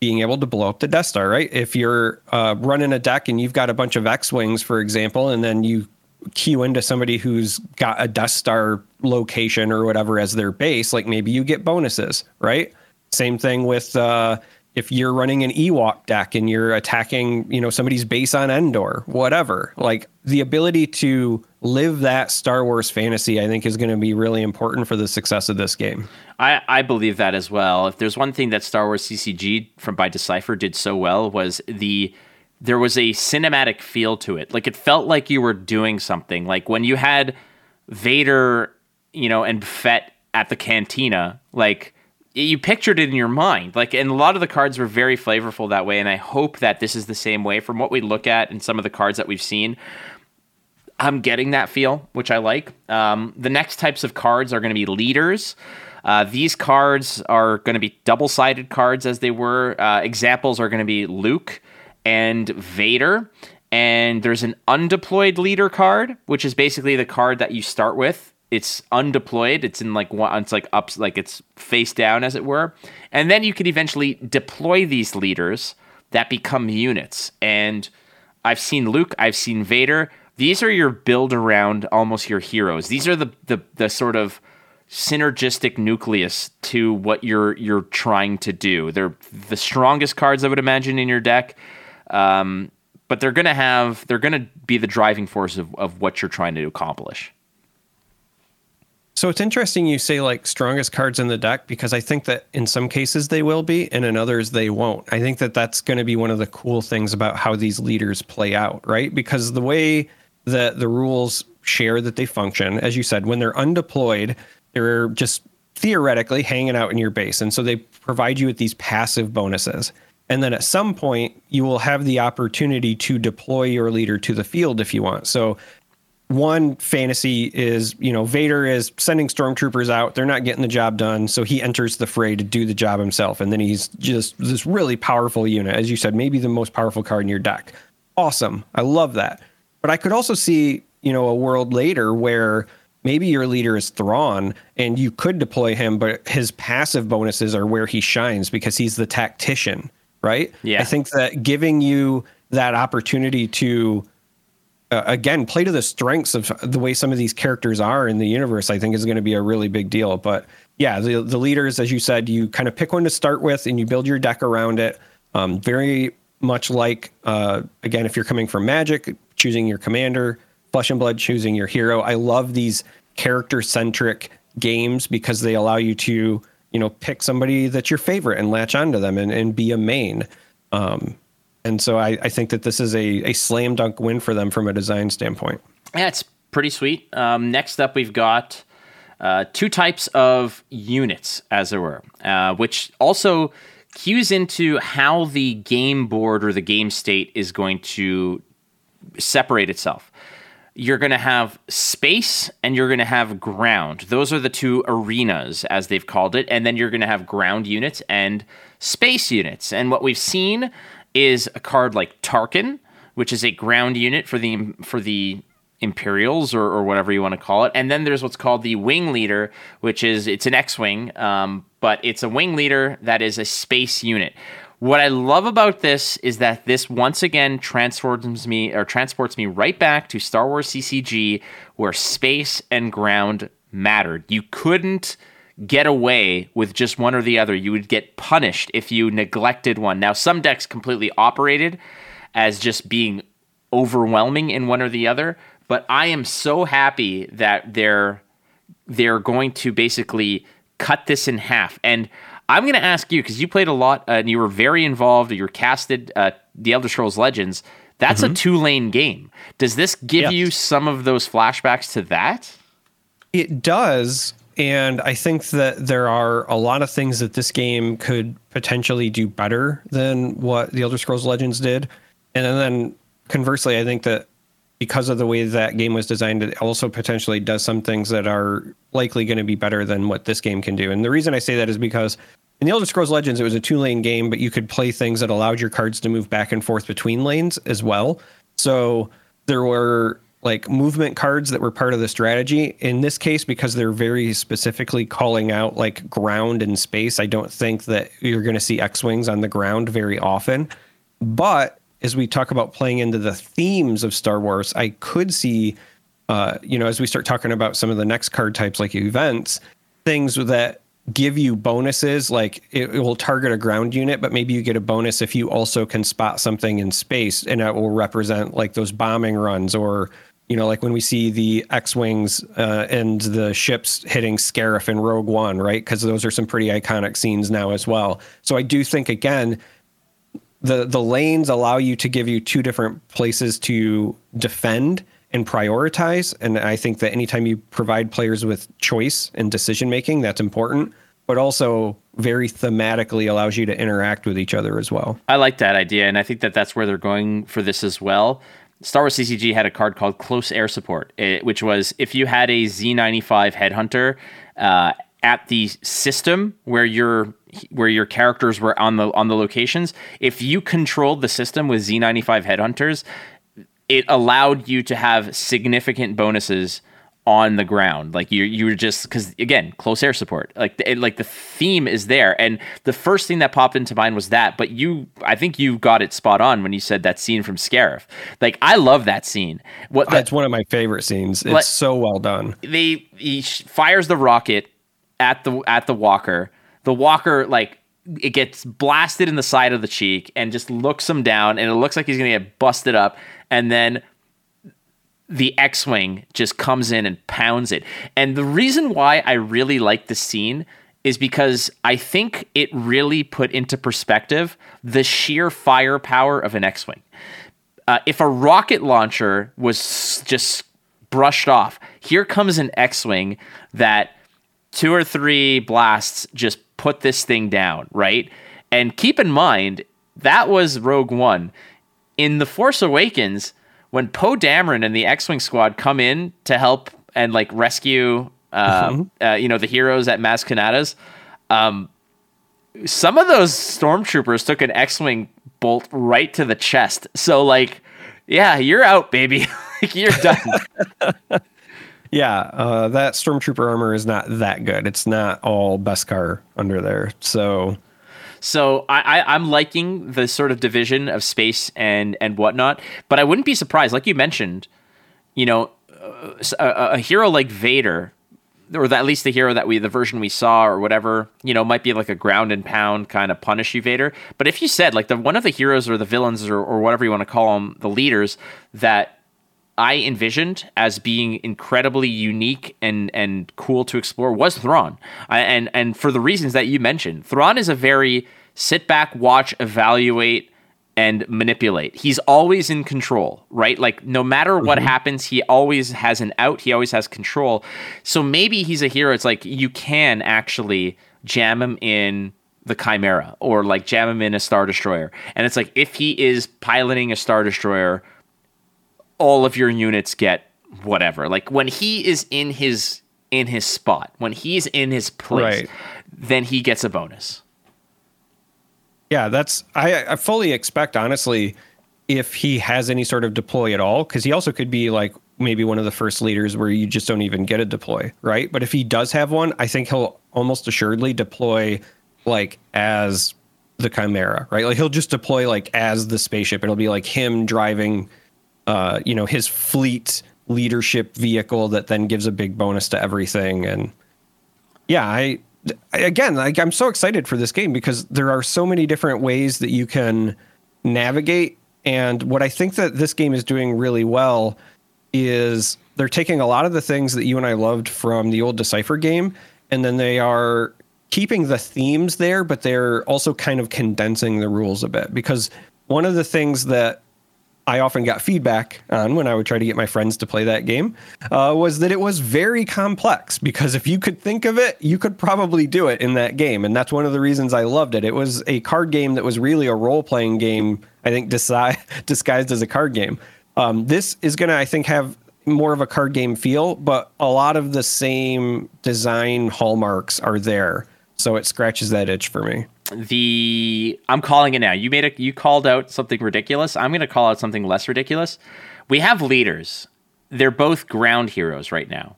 being able to blow up the Death Star, right? If you're uh, running a deck and you've got a bunch of X Wings, for example, and then you queue into somebody who's got a Death Star location or whatever as their base, like maybe you get bonuses, right? Same thing with uh, if you're running an Ewok deck and you're attacking, you know, somebody's base on Endor, whatever. Like the ability to live that Star Wars fantasy, I think, is going to be really important for the success of this game. I, I believe that as well. If there's one thing that Star Wars CCG from by Decipher did so well was the there was a cinematic feel to it. Like it felt like you were doing something. Like when you had Vader, you know, and Fett at the cantina, like you pictured it in your mind. Like, and a lot of the cards were very flavorful that way. And I hope that this is the same way from what we look at in some of the cards that we've seen. I'm getting that feel, which I like. Um, the next types of cards are going to be leaders. Uh, these cards are going to be double sided cards as they were. Uh, examples are going to be Luke and Vader. And there's an undeployed leader card, which is basically the card that you start with. It's undeployed. It's in like one. It's like up, like it's face down, as it were. And then you can eventually deploy these leaders that become units. And I've seen Luke. I've seen Vader. These are your build around almost your heroes. These are the the the sort of synergistic nucleus to what you're you're trying to do. They're the strongest cards I would imagine in your deck. Um, but they're gonna have they're gonna be the driving force of, of what you're trying to accomplish. So it's interesting you say like strongest cards in the deck because I think that in some cases they will be and in others they won't. I think that that's going to be one of the cool things about how these leaders play out, right? Because the way that the rules share that they function, as you said, when they're undeployed, they're just theoretically hanging out in your base. And so they provide you with these passive bonuses. And then at some point, you will have the opportunity to deploy your leader to the field if you want. So one fantasy is, you know, Vader is sending stormtroopers out. They're not getting the job done. So he enters the fray to do the job himself. And then he's just this really powerful unit. As you said, maybe the most powerful card in your deck. Awesome. I love that. But I could also see, you know, a world later where maybe your leader is Thrawn and you could deploy him, but his passive bonuses are where he shines because he's the tactician, right? Yeah. I think that giving you that opportunity to uh, again play to the strengths of the way some of these characters are in the universe, I think is going to be a really big deal. But yeah, the the leaders, as you said, you kind of pick one to start with and you build your deck around it. Um, very much like uh, again, if you're coming from Magic, choosing your commander Flesh and Blood choosing your hero. I love these character centric games because they allow you to, you know, pick somebody that's your favorite and latch onto them and, and be a main. Um, and so I, I think that this is a, a slam dunk win for them from a design standpoint. Yeah, it's pretty sweet. Um, next up, we've got uh, two types of units, as it were, uh, which also cues into how the game board or the game state is going to separate itself you're going to have space and you're going to have ground. Those are the two arenas, as they've called it. And then you're going to have ground units and space units. And what we've seen is a card like Tarkin, which is a ground unit for the for the Imperials or, or whatever you want to call it. And then there's what's called the Wing Leader, which is it's an X-wing, um, but it's a wing leader that is a space unit. What I love about this is that this once again transforms me or transports me right back to Star Wars CCG where space and ground mattered. You couldn't get away with just one or the other. You would get punished if you neglected one. Now, some decks completely operated as just being overwhelming in one or the other, but I am so happy that they're they're going to basically cut this in half. And I'm going to ask you because you played a lot uh, and you were very involved. You were casted uh, the Elder Scrolls Legends. That's mm-hmm. a two lane game. Does this give yes. you some of those flashbacks to that? It does. And I think that there are a lot of things that this game could potentially do better than what the Elder Scrolls Legends did. And then conversely, I think that because of the way that game was designed, it also potentially does some things that are likely going to be better than what this game can do. And the reason I say that is because in the Elder Scrolls Legends, it was a two lane game, but you could play things that allowed your cards to move back and forth between lanes as well. So there were like movement cards that were part of the strategy. In this case, because they're very specifically calling out like ground and space, I don't think that you're going to see X Wings on the ground very often. But as we talk about playing into the themes of Star Wars, I could see, uh, you know, as we start talking about some of the next card types like events, things that give you bonuses like it, it, will target a ground unit but maybe you get a bonus if you also can spot something in space and it will represent like those bombing runs or you know like when we see the x-wings uh, and the ships hitting scarif in rogue one right because those are some pretty iconic scenes now as well so i do think again the the lanes allow you to give you two different places to defend and prioritize. And I think that anytime you provide players with choice and decision making, that's important. but also very thematically allows you to interact with each other as well. I like that idea, and I think that that's where they're going for this as well. Star Wars CCG had a card called Close Air Support, it, which was if you had a Z95 Headhunter uh, at the system where your where your characters were on the on the locations, if you controlled the system with Z95 Headhunters, it allowed you to have significant bonuses on the ground. Like you you were just because again close air support. Like the, it, like the theme is there, and the first thing that popped into mind was that. But you, I think you got it spot on when you said that scene from Scarif. Like I love that scene. What ah, that's one of my favorite scenes. It's like, so well done. They he fires the rocket at the at the walker. The walker like it gets blasted in the side of the cheek and just looks him down, and it looks like he's gonna get busted up, and then the X-wing just comes in and pounds it. And the reason why I really like the scene is because I think it really put into perspective the sheer firepower of an X-wing. Uh, if a rocket launcher was just brushed off, here comes an X-wing that two or three blasts just put this thing down, right? And keep in mind that was Rogue One. In The Force Awakens, when Poe Dameron and the X-wing squad come in to help and like rescue, uh, mm-hmm. uh, you know, the heroes at Maz Kanata's, um, some of those stormtroopers took an X-wing bolt right to the chest. So like, yeah, you're out, baby. *laughs* Like you're done. *laughs* yeah, uh, that stormtrooper armor is not that good. It's not all Beskar under there. So so I, I am liking the sort of division of space and and whatnot, but I wouldn't be surprised, like you mentioned, you know, uh, uh, a, a hero like Vader, or at least the hero that we the version we saw or whatever, you know, might be like a ground and pound kind of punish you Vader. But if you said like the one of the heroes or the villains or, or whatever you want to call them, the leaders that I envisioned as being incredibly unique and and cool to explore was Thrawn, I, and and for the reasons that you mentioned, Thrawn is a very sit back, watch, evaluate, and manipulate. He's always in control, right? Like no matter what mm-hmm. happens, he always has an out. He always has control. So maybe he's a hero. It's like you can actually jam him in the Chimera or like jam him in a Star Destroyer. And it's like if he is piloting a Star Destroyer all of your units get whatever. Like when he is in his in his spot, when he's in his place, right. then he gets a bonus. Yeah, that's I, I fully expect honestly if he has any sort of deploy at all, because he also could be like maybe one of the first leaders where you just don't even get a deploy, right? But if he does have one, I think he'll almost assuredly deploy like as the Chimera, right? Like he'll just deploy like as the spaceship. It'll be like him driving uh, you know, his fleet leadership vehicle that then gives a big bonus to everything. And yeah, I again, like I'm so excited for this game because there are so many different ways that you can navigate. And what I think that this game is doing really well is they're taking a lot of the things that you and I loved from the old Decipher game, and then they are keeping the themes there, but they're also kind of condensing the rules a bit. Because one of the things that I often got feedback on when I would try to get my friends to play that game uh, was that it was very complex because if you could think of it, you could probably do it in that game. And that's one of the reasons I loved it. It was a card game that was really a role playing game, I think, disi- *laughs* disguised as a card game. Um, this is going to, I think, have more of a card game feel, but a lot of the same design hallmarks are there. So it scratches that itch for me the I'm calling it now. You made a you called out something ridiculous. I'm going to call out something less ridiculous. We have leaders. They're both ground heroes right now.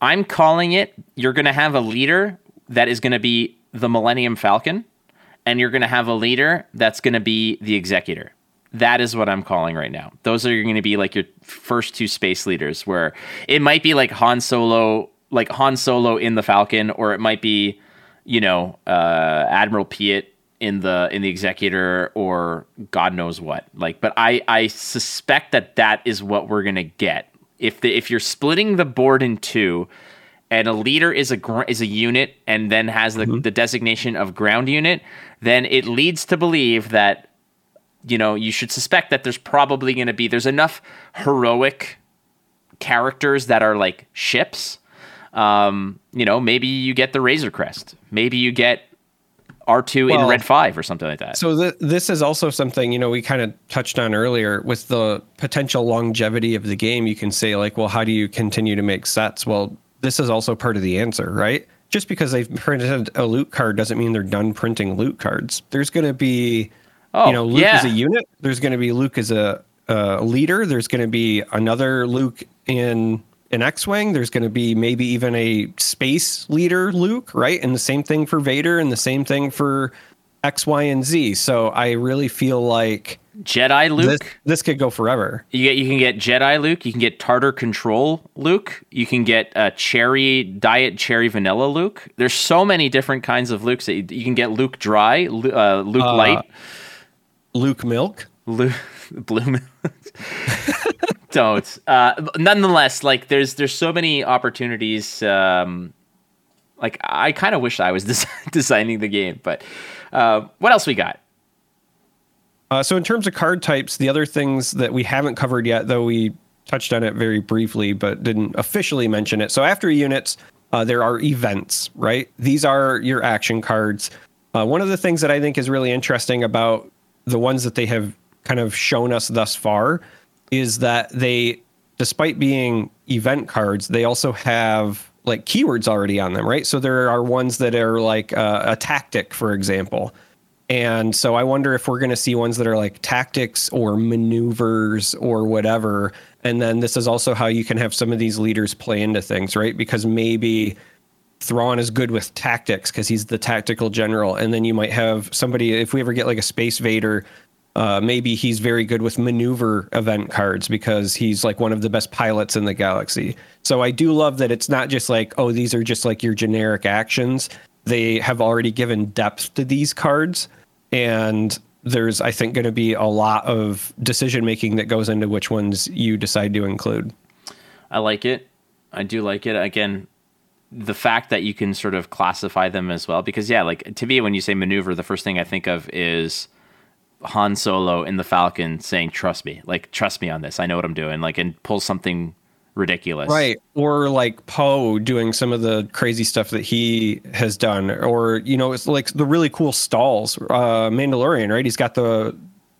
I'm calling it you're going to have a leader that is going to be the Millennium Falcon and you're going to have a leader that's going to be the executor. That is what I'm calling right now. Those are going to be like your first two space leaders where it might be like Han Solo like Han Solo in the Falcon or it might be you know, uh, Admiral Piet in the in the executor or God knows what. Like, but I I suspect that that is what we're gonna get if the if you're splitting the board in two, and a leader is a is a unit and then has the, mm-hmm. the designation of ground unit, then it leads to believe that you know you should suspect that there's probably going to be there's enough heroic characters that are like ships Um, you know, maybe you get the Razor Crest. Maybe you get R2 in Red 5 or something like that. So th- this is also something you know we kind of touched on earlier with the potential longevity of the game. You can say like, well, how do you continue to make sets? Well, this is also part of the answer, right? Just because they've printed a loot card doesn't mean they're done printing loot cards. There's going to be, Oh, you know, Luke yeah. as a unit. There's going to be Luke as a, a leader. There's going to be another Luke in an X-wing. There's going to be maybe even a space leader Luke, right? And the same thing for Vader, and the same thing for X, Y, and Z. So I really feel like Jedi Luke. this this could go forever. You get you can get Jedi Luke, you can get Tartar Control Luke, you can get uh, cherry diet cherry vanilla Luke. There's so many different kinds of Lukes that you, you can get Luke dry, uh, Luke light, Luke Milk. Luke *laughs* blue. milk. *laughs* Don't. Uh, nonetheless, like there's there's so many opportunities. Um, like I kind of wish I was *laughs* des- designing the game, but uh, what else we got? Uh, so in terms of card types, the other things that we haven't covered yet, though we touched on it very briefly, but didn't officially mention it. So after units, uh, there are events, right? These are your action cards. Uh, one of the things that I think is really interesting about the ones that they have kind of shown us thus far is that they, despite being event cards, they also have like keywords already on them, right? So there are ones that are like uh, a tactic, for example. And so I wonder if we're going to see ones that are like tactics or maneuvers or whatever. And then this is also how you can have some of these leaders play into things, right? Because maybe Thrawn is good with tactics because he's the tactical general. And then you might have somebody, if we ever get like a Space Vader, uh, maybe he's very good with maneuver event cards because he's like one of the best pilots in the galaxy. So I do love that it's not just like, oh, these are just like your generic actions. They have already given depth to these cards. And there's, I think, going to be a lot of decision making that goes into which ones you decide to include. I like it. I do like it. Again, the fact that you can sort of classify them as well, because yeah, like to me, when you say maneuver, the first thing I think of is Han Solo in the Falcon saying, "Trust me, like trust me on this. I know what I'm doing." Like and pull something ridiculous. Right. Or like Poe doing some of the crazy stuff that he has done. Or, you know, it's like the really cool stalls. Uh Mandalorian, right? He's got the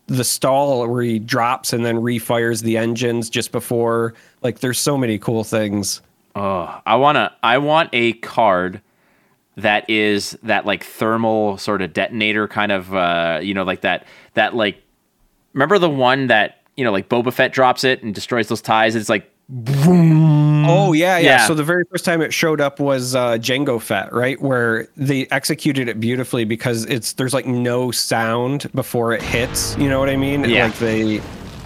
the stall where he drops and then refires the engines just before. Like there's so many cool things. Oh, I wanna. I want a card that is that like thermal sort of detonator kind of. uh You know, like that. That like. Remember the one that you know, like Boba Fett drops it and destroys those ties. It's like. Oh yeah, yeah, Yeah. So the very first time it showed up was uh, Jango Fett, right? Where they executed it beautifully because it's there's like no sound before it hits. You know what I mean? Yeah. Like they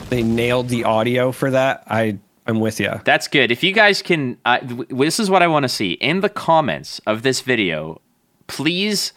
they nailed the audio for that. I I'm with you. That's good. If you guys can, uh, this is what I want to see in the comments of this video. Please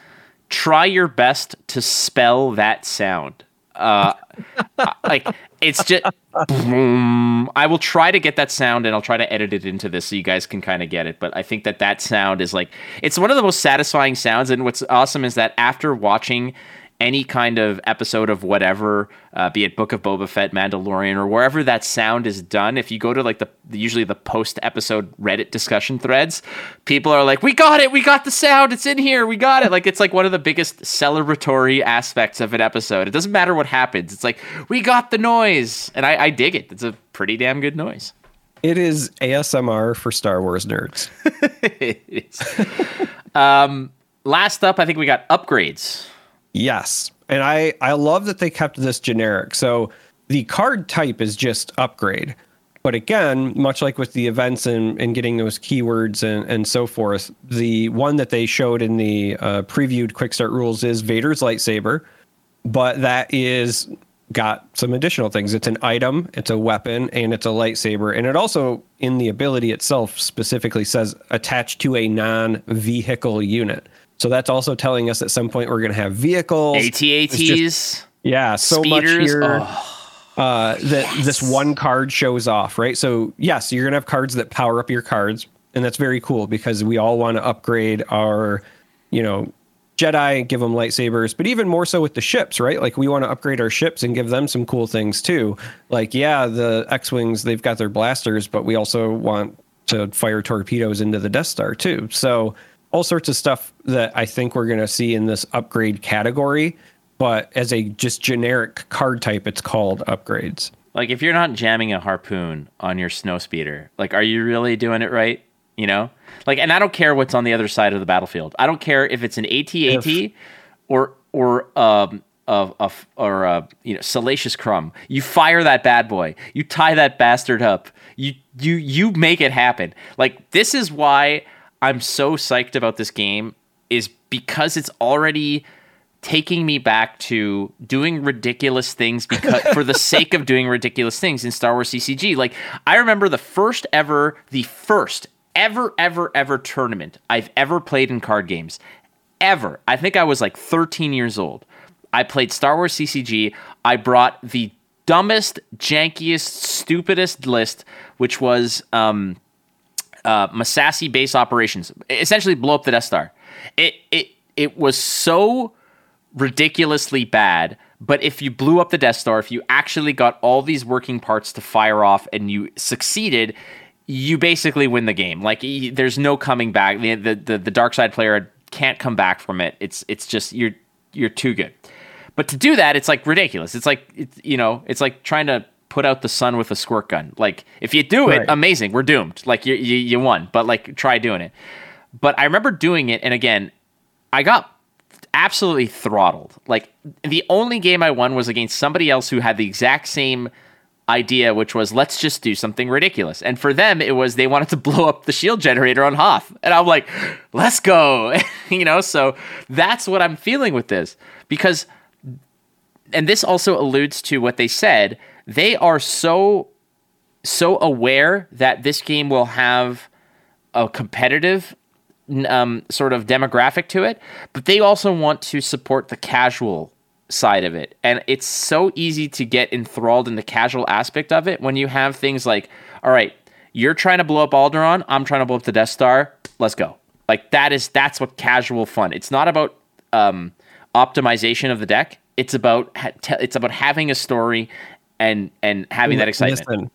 try your best to spell that sound. Uh, *laughs* like it's just. boom. I will try to get that sound and I'll try to edit it into this so you guys can kind of get it. But I think that that sound is like it's one of the most satisfying sounds. And what's awesome is that after watching any kind of episode of whatever, uh, be it Book of Boba Fett, Mandalorian, or wherever that sound is done, if you go to like the usually the post episode Reddit discussion threads, people are like, "We got it! We got the sound! It's in here! We got it!" Like it's like one of the biggest celebratory aspects of an episode. It doesn't matter what happens; it's like we got the noise, and I, I dig it. It's a pretty damn good noise. It is ASMR for Star Wars nerds. *laughs* It is. *laughs* um, last up, I think we got upgrades. Yes. And I, I love that they kept this generic. So the card type is just upgrade. But again, much like with the events and, and getting those keywords and, and so forth, the one that they showed in the uh, previewed quick start rules is Vader's lightsaber. But that is got some additional things. It's an item, it's a weapon, and it's a lightsaber. And it also, in the ability itself, specifically says attached to a non vehicle unit. So that's also telling us at some point we're going to have vehicles. It's just- ATATs, yeah, so much here Oh, uh, that this one card shows off, right? So yes, you're gonna have cards that power up your cards, and that's very cool because we all want to upgrade our, you know, Jedi, and give them lightsabers, but even more so with the ships, right? Like we want to upgrade our ships and give them some cool things too. Like yeah, the X-wings they've got their blasters, but we also want to fire torpedoes into the Death Star too. So all sorts of stuff that I think we're going to see in this upgrade category. But as a just generic card type, it's called upgrades. Like if you're not jamming a harpoon on your snow speeder, like are you really doing it right? You know, like, and I don't care what's on the other side of the battlefield. I don't care if it's an AT-AT or or um of of or uh, you know salacious crumb. You fire that bad boy. You tie that bastard up. You you you make it happen. Like this is why I'm so psyched about this game is because it's already taking me back to doing ridiculous things because for the *laughs* sake of doing ridiculous things in Star Wars CCG. Like I remember the first ever the first ever ever ever tournament I've ever played in card games ever. I think I was like 13 years old. I played Star Wars CCG. I brought the dumbest, jankiest, stupidest list, which was um, uh, Massassi base operations. Essentially, blow up the Death Star. It it it was so ridiculously bad. But if you blew up the Death Star, if you actually got all these working parts to fire off and you succeeded, you basically win the game. Like there's no coming back. The the the, the dark side player can't come back from it. It's it's just you're you're too good. But to do that, it's like ridiculous. It's like it's you know, it's like trying to put out the sun with a squirt gun. Like if you do it, right. amazing, we're doomed. Like you, you you won. But like try doing it. But I remember doing it, and again, I got absolutely throttled. Like the only game I won was against somebody else who had the exact same idea, which was let's just do something ridiculous. And for them, it was they wanted to *laughs* blow up the shield generator on Hoth. And I'm like, let's go. *laughs* you know, so that's what I'm feeling with this. Because, and this also alludes to what they said, they are so, so aware that this game will have a competitive um, sort of demographic to it, but they also want to support the casual side of it. And it's so easy to get enthralled in the casual aspect of it when you have things like, all right, you're trying to blow up Alderaan, I'm trying to blow up the Death Star. Let's go. Like that is that's what casual fun. It's not about um, optimization of the deck. It's about it's about having a story and and having that excitement. Listen,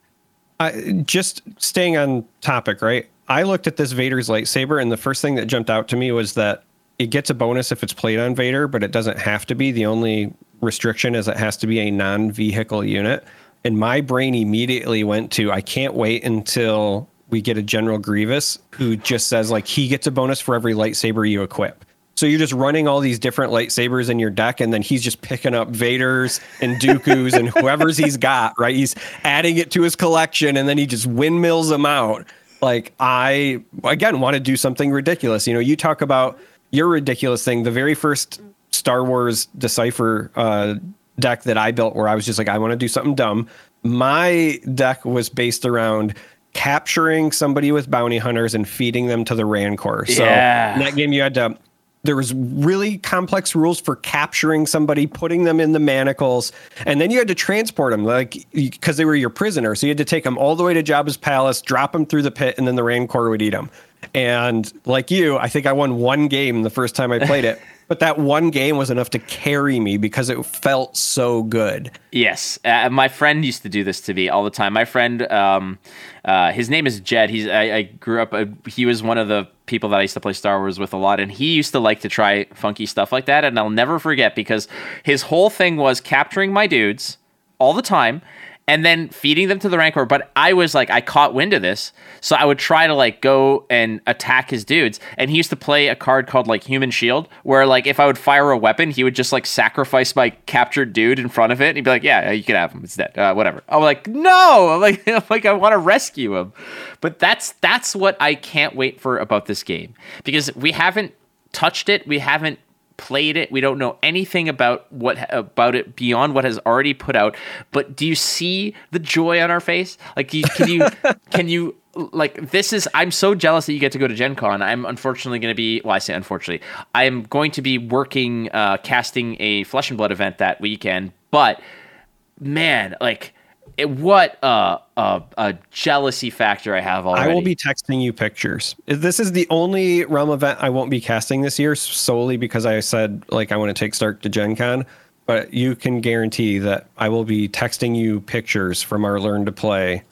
I, just staying on topic, right? I looked at this Vader's lightsaber, and the first thing that jumped out to me was that it gets a bonus if it's played on Vader, but it doesn't have to be. The only restriction is it has to be a non-vehicle unit. And my brain immediately went to I can't wait until we get a General Grievous who just says like he gets a bonus for every lightsaber you equip. So you're just running all these different lightsabers in your deck, and then he's just picking up Vader's and Dooku's and whoever's he's got, right? He's adding it to his collection, and then he just windmills them out. Like I again want to do something ridiculous. You know, you talk about your ridiculous thing. The very first Star Wars Decipher uh, deck that I built, where I was just like, I want to do something dumb. My deck was based around capturing somebody with bounty hunters and feeding them to the Rancor. So yeah. in that game, you had to. There was really complex rules for capturing somebody, putting them in the manacles, and then you had to transport them, like because they were your prisoner. So you had to take them all the way to Jabba's palace, drop them through the pit, and then the Rancor would eat them. And like you, I think I won one game the first time I played it. *laughs* but that one game was enough to carry me because it felt so good. Yes, uh, my friend used to do this to me all the time. My friend, um, uh, his name is Jed. He's I, I grew up. Uh, he was one of the people that I used to play Star Wars with a lot, and he used to like to try funky stuff like that. And I'll never forget because his whole thing was capturing my dudes all the time and then feeding them to the rancor. But I was like, I caught wind of this, so I would try to like go and attack his dudes. And he used to play a card called like Human Shield, where like if I would fire a weapon, he would just like sacrifice my captured dude in front of it. And he'd be like, Yeah, you can have him. It's dead. Uh, whatever. I'm like, No, I'm like, *laughs* I'm like I want to rescue him. But that's that's what I can't wait for about this game because we haven't touched it. We haven't played it. We don't know anything about what about it beyond what has already put out. But do you see the joy on our face? Like, can you *laughs* can you like this is I'm so jealous that you get to go to Gen Con. I'm unfortunately going to be well, I say unfortunately. I am going to be working uh, casting a Flesh and Blood event that weekend, but man, like it, what a, a, a jealousy factor I have already. I will be texting you pictures. This is the only realm event I won't be casting this year solely because I said like I want to take Stark to Gen Con. But you can guarantee that I will be texting you pictures from our Learn to Play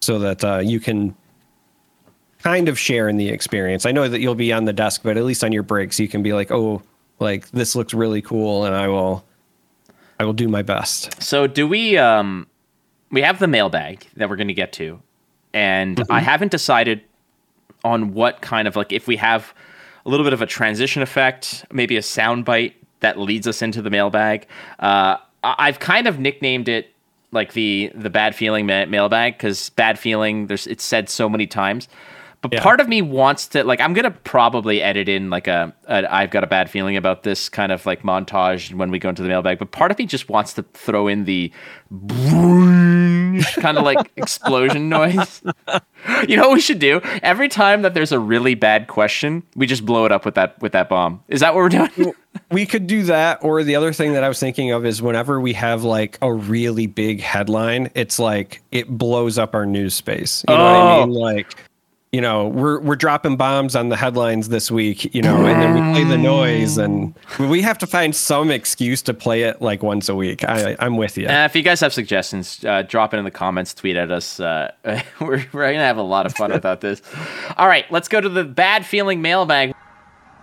so that uh, you can kind of share in the experience. I know that you'll be on the desk, but at least on your breaks, you can be like, oh, like this looks really cool, and I will, I will do my best. So do we? Um, we have the mailbag that we're going to get to, and mm-hmm. I haven't decided on what kind of like if we have a little bit of a transition effect, maybe a sound bite that leads us into the mailbag. Uh, I've kind of nicknamed it like the the bad feeling ma- mailbag because bad feeling there's it's said so many times but yeah. part of me wants to like i'm gonna probably edit in like a, a i've got a bad feeling about this kind of like montage when we go into the mailbag but part of me just wants to throw in the kind of like explosion noise. *laughs* You know what we should do? Every time that there's a really bad question we just blow it up with that with that bomb. Is that what we're doing? We could do that or the other thing that i was thinking of is whenever we have like a really big headline it's like it blows up our news space. You know oh. what i mean? Oh. Like you know, we're we're dropping bombs on the headlines this week, you know, and then we play the noise, and we have to find some excuse to play it like once a week. I, I'm with you. Uh, if you guys have suggestions, uh, drop it in the comments, tweet at us. Uh, *laughs* we're we're gonna have a lot of fun about this. All right, let's go to the bad feeling mailbag.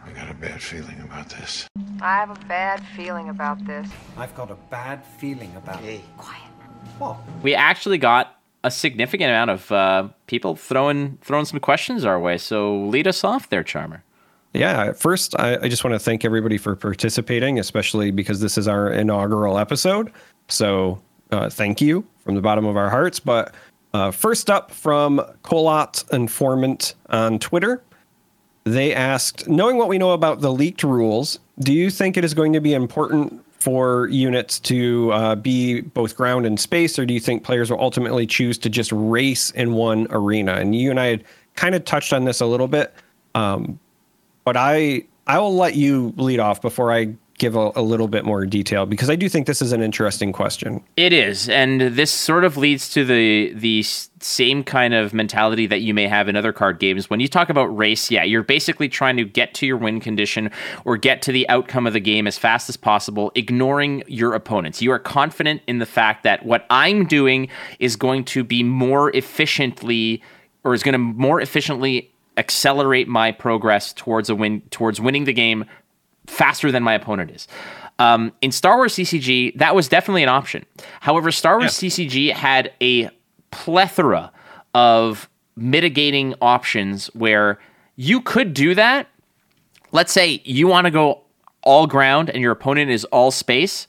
I got a bad feeling about this. I have a bad feeling about this. I've got a bad feeling about. Hey, quiet. What? We actually got a significant amount of uh, people throwing throwing some questions our way. So lead us off there, Charmer. Yeah, first, I, I just want to thank everybody for participating, especially because this is our inaugural episode. So uh, thank you from the bottom of our hearts. But uh, first up from Colot Informant on Twitter, they asked, knowing what we know about the leaked rules, do you think it is going to be important for units to uh, be both ground and space, or do you think players will ultimately choose to just race in one arena? And you and I had kind of touched on this a little bit, um, but I I will let you lead off before I give a, a, little bit more detail because I do think this is an interesting question. It is, and this sort of leads to the the same kind of mentality that you may have in other card games. When you talk about race, yeah, you're basically trying to get to your win condition or get to the outcome of the game as fast as possible, ignoring your opponents. You are confident in the fact that what I'm doing is going to be more efficiently or is going to more efficiently accelerate my progress towards a win towards winning the game faster than my opponent is. Um, in Star Wars CCG, that was definitely an option. However, Star Wars yeah. CCG had a plethora of mitigating options where you could do that. Let's say you want to go all ground and your opponent is all space.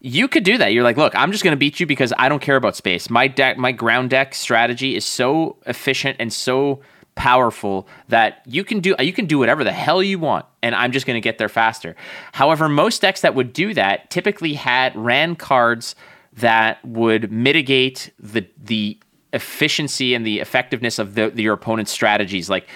You could do that. You're like, look, I'm just going to beat you because I don't care about space. My deck, my ground deck strategy is so efficient and so powerful that you can do you can do whatever the hell you want and I'm just going to get there faster. However, most decks that would do that typically had ran cards that would mitigate the the efficiency and the effectiveness of the, the, your opponent's strategies. Like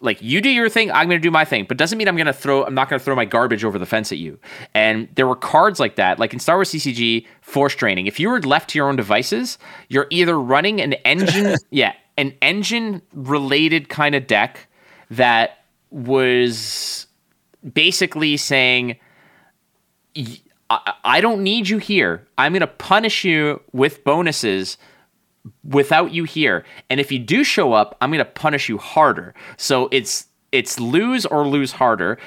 like you do your thing i'm going to do my thing but doesn't mean i'm going to throw i'm not going to throw my garbage over the fence at you. And there were cards like that like in star wars ccg force training. If you were left to your own devices you're either running an engine *laughs* yeah an engine related kind of deck that was basically saying I don't need you here. I'm going to punish you with bonuses without you here. And if you do show up, I'm going to punish you harder. So it's it's lose or lose harder.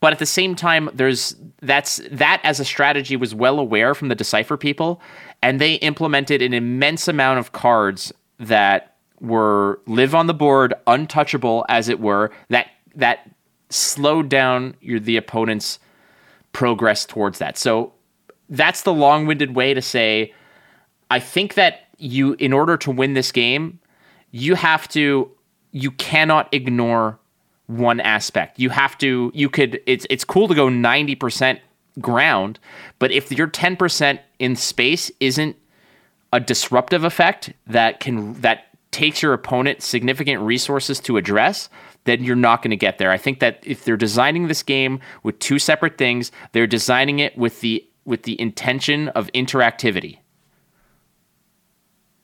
But at the same time, there's that's that as a strategy was well aware from the Decipher people, and they implemented an immense amount of cards that were live on the board, untouchable as it were, that that slowed down your the opponent's progress towards that. So that's the long-winded way to say I think that you in order to win this game, you have to you cannot ignore one aspect. You have to you could it's it's cool to go 90% ground, but if your 10% in space isn't a disruptive effect that can that takes your opponent significant resources to address, then you're not going to get there. I think that if they're designing this game with two separate things, they're designing it with the with the intention of interactivity.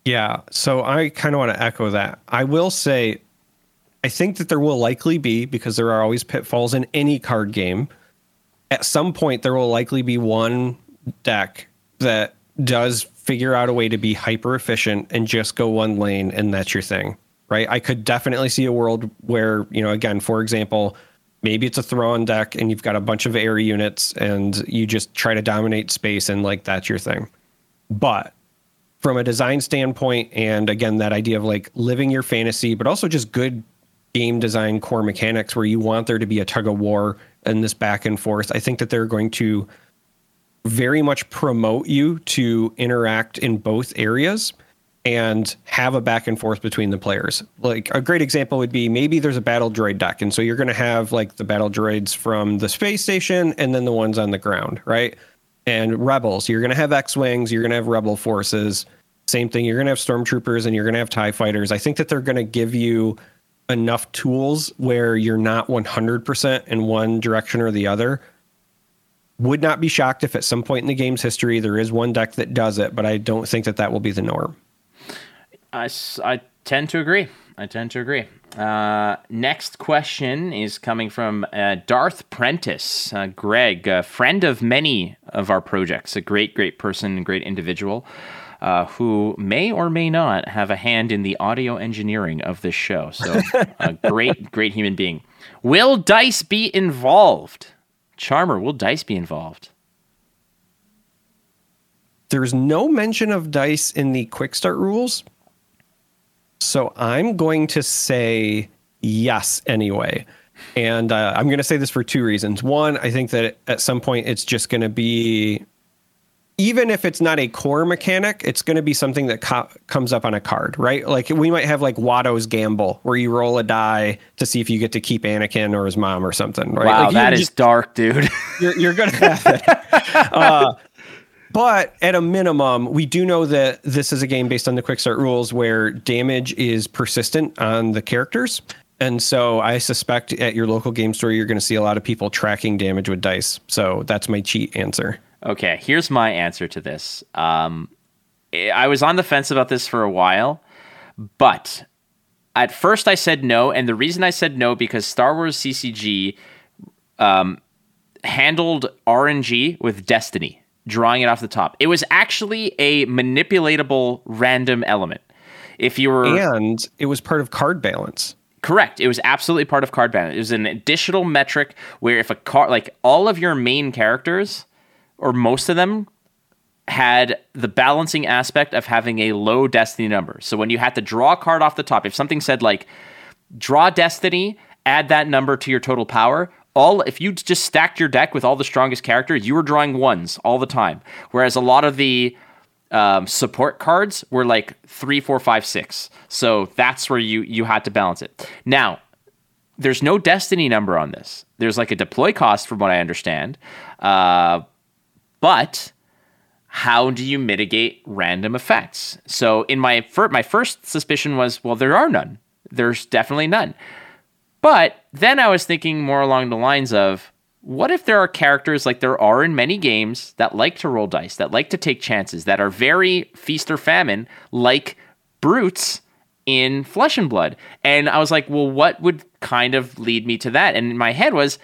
Yeah, so I kind of want to echo that. I will say I think that there will likely be because there are always pitfalls in any card game. At some point there will likely be one deck that does figure out a way to be hyper efficient and just go one lane and that's your thing right? I could definitely see a world where, you know, again, for example, maybe it's a Thrawn deck and you've got a bunch of air units and you just try to dominate space and like that's your thing. But from a design standpoint, and again, that idea of like living your fantasy, but also just good game design core mechanics where you want there to be a tug of war and this back and forth, I think that they're going to very much promote you to interact in both areas and have a back and forth between the players. Like a great example would be maybe there's a battle droid deck. And so you're going to have like the battle droids from the space station and then the ones on the ground, right? And rebels, you're going to have X Wings, you're going to have rebel forces. Same thing, you're going to have stormtroopers and you're going to have TIE fighters. I think that they're going to give you enough tools where you're not 100% in one direction or the other. Would not be shocked if at some point in the game's history there is one deck that does it, but I don't think that that will be the norm. I, I tend to agree. I tend to agree. Uh, next question is coming from uh, Darth Prentice. Uh, Greg, a friend of many of our projects, a great, great person, great individual. Uh, who may or may not have a hand in the audio engineering of this show. So, *laughs* a great, great human being. Will Dice be involved? Charmer, will Dice be involved? There's no mention of Dice in the quick start rules. So, I'm going to say yes anyway. And uh, I'm going to say this for two reasons. One, I think that at some point it's just going to be even if it's not a core mechanic, it's going to be something that co- comes up on a card, right? Like we might have like Watto's Gamble, where you roll a die to see if you get to keep Anakin or his mom or something, right? Wow, like that is just, dark, dude. *laughs* you're, you're going to have it. *laughs* uh, but at a minimum, we do know that this is a game based on the quick start rules where damage is persistent on the characters. And so I suspect at your local game store, you're going to see a lot of people tracking damage with dice. So that's my cheat answer. Okay, here's my answer to this. Um, I was on the fence about this for a while, but at first I said no, and the reason I said no because Star Wars CCG um, handled RNG with Destiny, drawing it off the top. It was actually a manipulatable random element. If you were, and it was part of card balance. Correct. It was absolutely part of card balance. It was an additional metric where if a card, like all of your main characters or most of them had the balancing aspect of having a low destiny number. So when you had to draw a card off the top, if something said like draw destiny, add that number to your total power, all if you just stacked your deck with all the strongest characters, you were drawing ones all the time. Whereas a lot of the um, support cards were like three, four, five, six. So that's where you you had to balance it. Now, there's no destiny number on this. There's like a deploy cost, from what I understand. Uh, but how do you mitigate random effects? So in my fir- my first suspicion was, well, there are none. There's definitely none. But then I was thinking more along the lines of, what if there are characters like there are in many games that like to roll dice, that like to take chances, that are very feast or famine, like brutes in Flesh and Blood? And I was like, well, what would kind of lead me to that? And my head was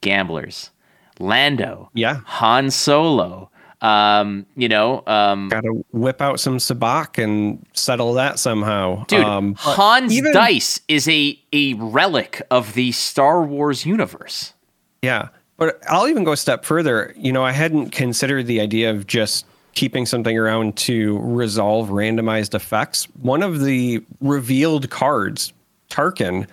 gamblers Lando, yeah, Han Solo. Um, you know, um, got to whip out some sabacc and settle that somehow. Dude, um, Han's even, dice is a a relic of the Star Wars universe. Yeah, but I'll even go a step further. You know, I hadn't considered the idea of just keeping something around to resolve randomized effects. One of the revealed cards, Tarkin,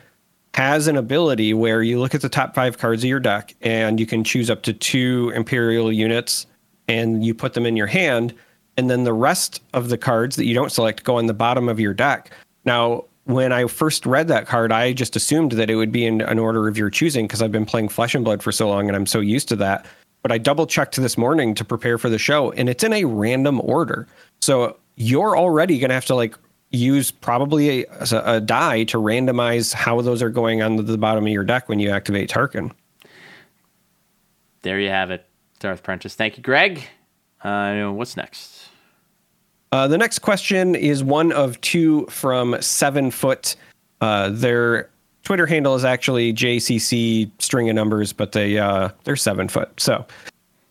has an ability where you look at the top five cards of your deck and you can choose up to two Imperial units and you put them in your hand. And then the rest of the cards that you don't select go on the bottom of your deck. Now, when I first read that card, I just assumed that it would be in an order of your choosing because I've been playing Flesh and Blood for so long and I'm so used to that. But I double checked this morning to prepare for the show and it's in a random order. So you're already going to have to like use probably a, a, die to randomize how those are going on the bottom of your deck when you activate Tarkin. There you have it, Darth Prentice. Thank you, Greg. Uh, what's next? Uh, the next question is one of two from Seven Foot. Uh, their Twitter handle is actually JCC string of numbers, but they uh, they're seven foot. So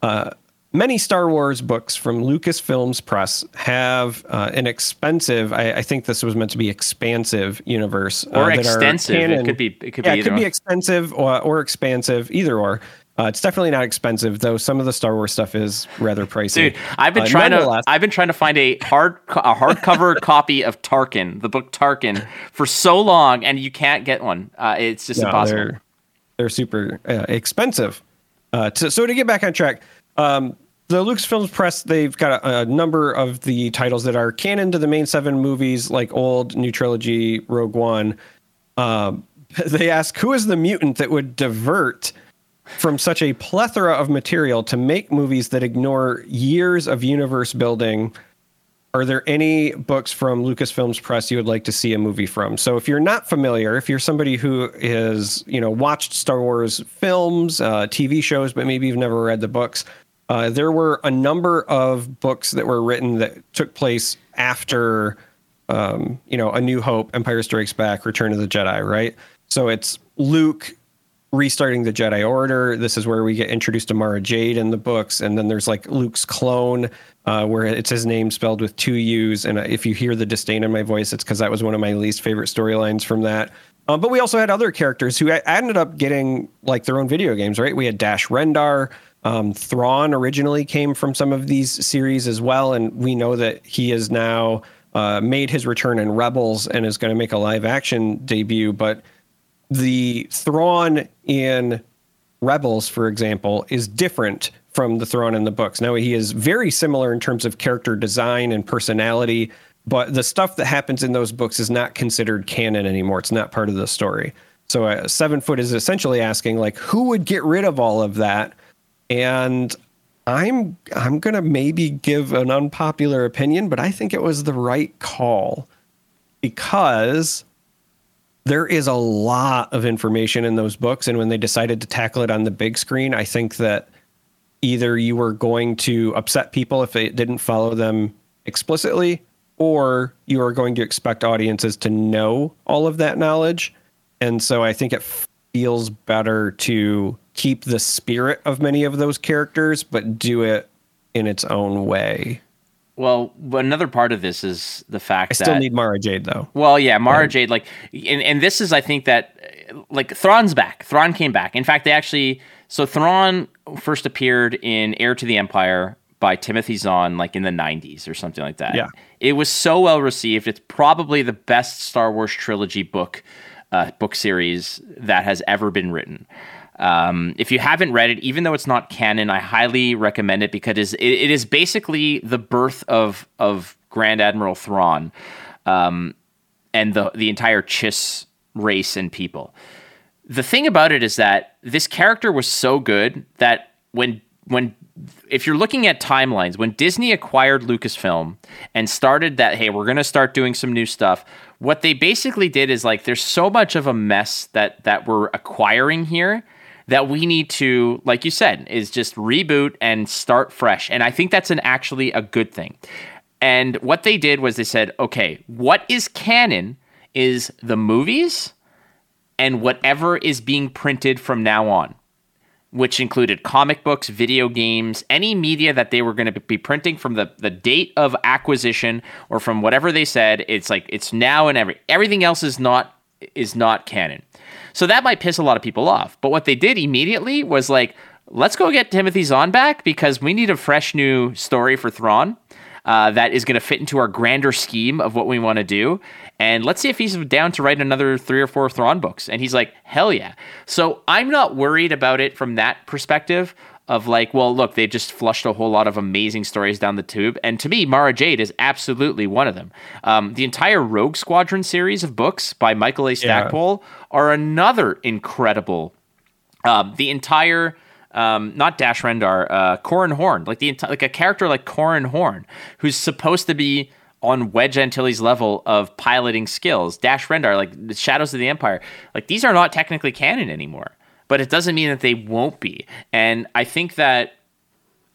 uh, many Star Wars books from Lucasfilms Press have uh, an expensive. I, I, think this was meant to be expansive universe or uh, extensive. It could be. It could yeah, be. it could be expensive or, or expansive, either or. Uh, it's definitely not expensive, though. Some of the Star Wars stuff is rather pricey. Dude, I've been uh, trying to I've been trying to find a hard a hardcover *laughs* copy of Tarkin, the book Tarkin, for so long, and you can't get one. Uh, it's just no, impossible. They're, they're super uh, expensive. Uh, to, so to get back on track, um, the Lucasfilms Press they've got a, a, number of the titles that are canon to the main seven movies, like old, new trilogy, Rogue One. Um, *laughs* they ask who is the mutant that would divert from such a plethora of material to make movies that ignore years of universe building are there any books from lucasfilms press you would like to see a movie from so if you're not familiar if you're somebody who is you know watched star wars films uh, tv shows but maybe you've never read the books uh, there were a number of books that were written that took place after um, you know a new hope empire strikes back return of the jedi right so it's luke restarting the Jedi Order. This is where we get introduced to Mara Jade in the books, and then there's like Luke's clone, uh, where it's his name spelled with two U's. And if you hear the disdain in my voice, it's because that was one of my least favorite storylines from that. Um, but we also had other characters who ended up getting like their own video games, right? We had Dash Rendar. Um, Thrawn originally came from some of these series as well, and we know that he has now uh, made his return in Rebels and is going to make a live action debut. But the Thrawn in Rebels, for example, is different from the Thrawn in the books. Now he is very similar in terms of character design and personality, but the stuff that happens in those books is not considered canon anymore. It's not part of the story. So uh, Seven Foot is essentially asking like, who would get rid of all of that? And I'm I'm gonna maybe give an unpopular opinion, but I think it was the right call because there is a lot of information in those books. And when they decided to tackle it on the big screen i think that either you were going to upset people if it didn't follow them explicitly or you are going to expect audiences to know all of that knowledge. And so i think it feels better to keep the spirit of many of those characters but do it in its own way well, another part of this is the fact that. I still need Mara Jade though. Well, yeah, Mara Jade, like, and, and this is, I think that, like, Thrawn's back. Thrawn came back. In fact, they actually, so Thrawn first appeared in Heir to the Empire by Timothy Zahn, like in the 90s or something like that. Yeah. It was so well received. It's probably the best Star Wars trilogy book, uh, book series that has ever been written. Um, if you haven't read it, even though it's not canon, I highly recommend it because it is, it is basically the birth of of Grand Admiral Thrawn um, and the the entire Chiss race and people. The thing about it is that this character was so good that when when if you're looking at timelines, when Disney acquired Lucasfilm and started that, hey, we're to start doing some new stuff, what they basically did is like, there's so much of a mess that that we're acquiring here that we need to, like you said, is just reboot and start fresh. And I think that's an actually a good thing. And what they did was they said, okay, what is canon is the movies and whatever is being printed from now on, which included comic books, video games, any media that they were going to be printing from the, the date of acquisition or from whatever they said. It's like it's now and every everything else is not is not canon. So that might piss a lot of people off. But what they did immediately was like, let's go get Timothy Zahn back because we need a fresh new story for Thrawn. Uh, that is going to fit into our grander scheme of what we want to do. And let's see if he's down to write another three or four Thrawn books. And he's like, hell yeah. So I'm not worried about it from that perspective of like, well, look, they just flushed a whole lot of amazing stories down the tube. And to me, Mara Jade is absolutely one of them. Um, the entire Rogue Squadron series of books by Michael A. Stackpole yeah. are another incredible. Um, the entire. Um, not Dash Rendar, uh, Corran Horn, like the like a character like Corran Horn, who's supposed to be on Wedge Antilles' level of piloting skills. Dash Rendar, like the Shadows of the Empire, like these are not technically canon anymore but it doesn't mean that they won't be. And I think that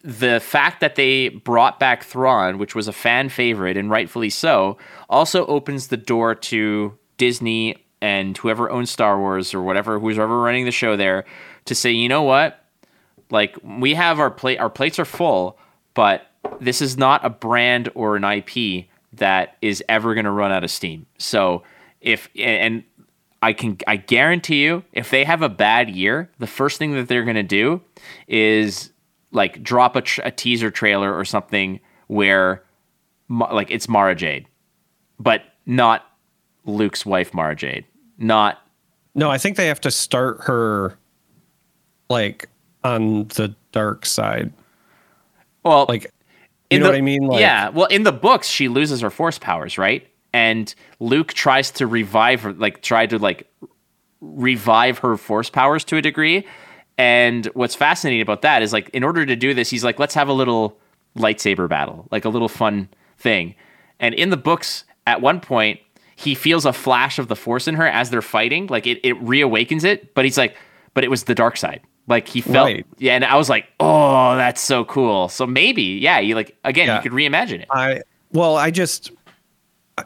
the fact that they brought back Thrawn, which was a fan favorite and rightfully so, also opens the door to Disney and whoever owns Star Wars or whatever, who's ever running the show there, to say, you know what? Like we have our plate, our plates are full, but this is not a brand or an IP that is ever going to run out of steam. So if and I can I guarantee you, if they have a bad year, the first thing that they're going to do is like drop a, tr- a teaser trailer or something where like it's Mara Jade, but not Luke's wife Mara Jade, not No, I think they have to start her like on the dark side. well Like you in know the- what I mean? Like yeah. Well, in the books, she loses her force powers, right? And Luke tries to revive her, like try to like revive her force powers to a degree. And what's fascinating about that is like in order to do this, he's like, let's have a little lightsaber battle, like a little fun thing. And in the books, at one point, he feels a flash of the force in her as they're fighting. Like it, it reawakens it, but he's like, but it was the dark side. Like he felt, Right. yeah. And I was like, oh, that's so cool. So maybe, yeah, you like again, Yeah. you could reimagine it. I well, I just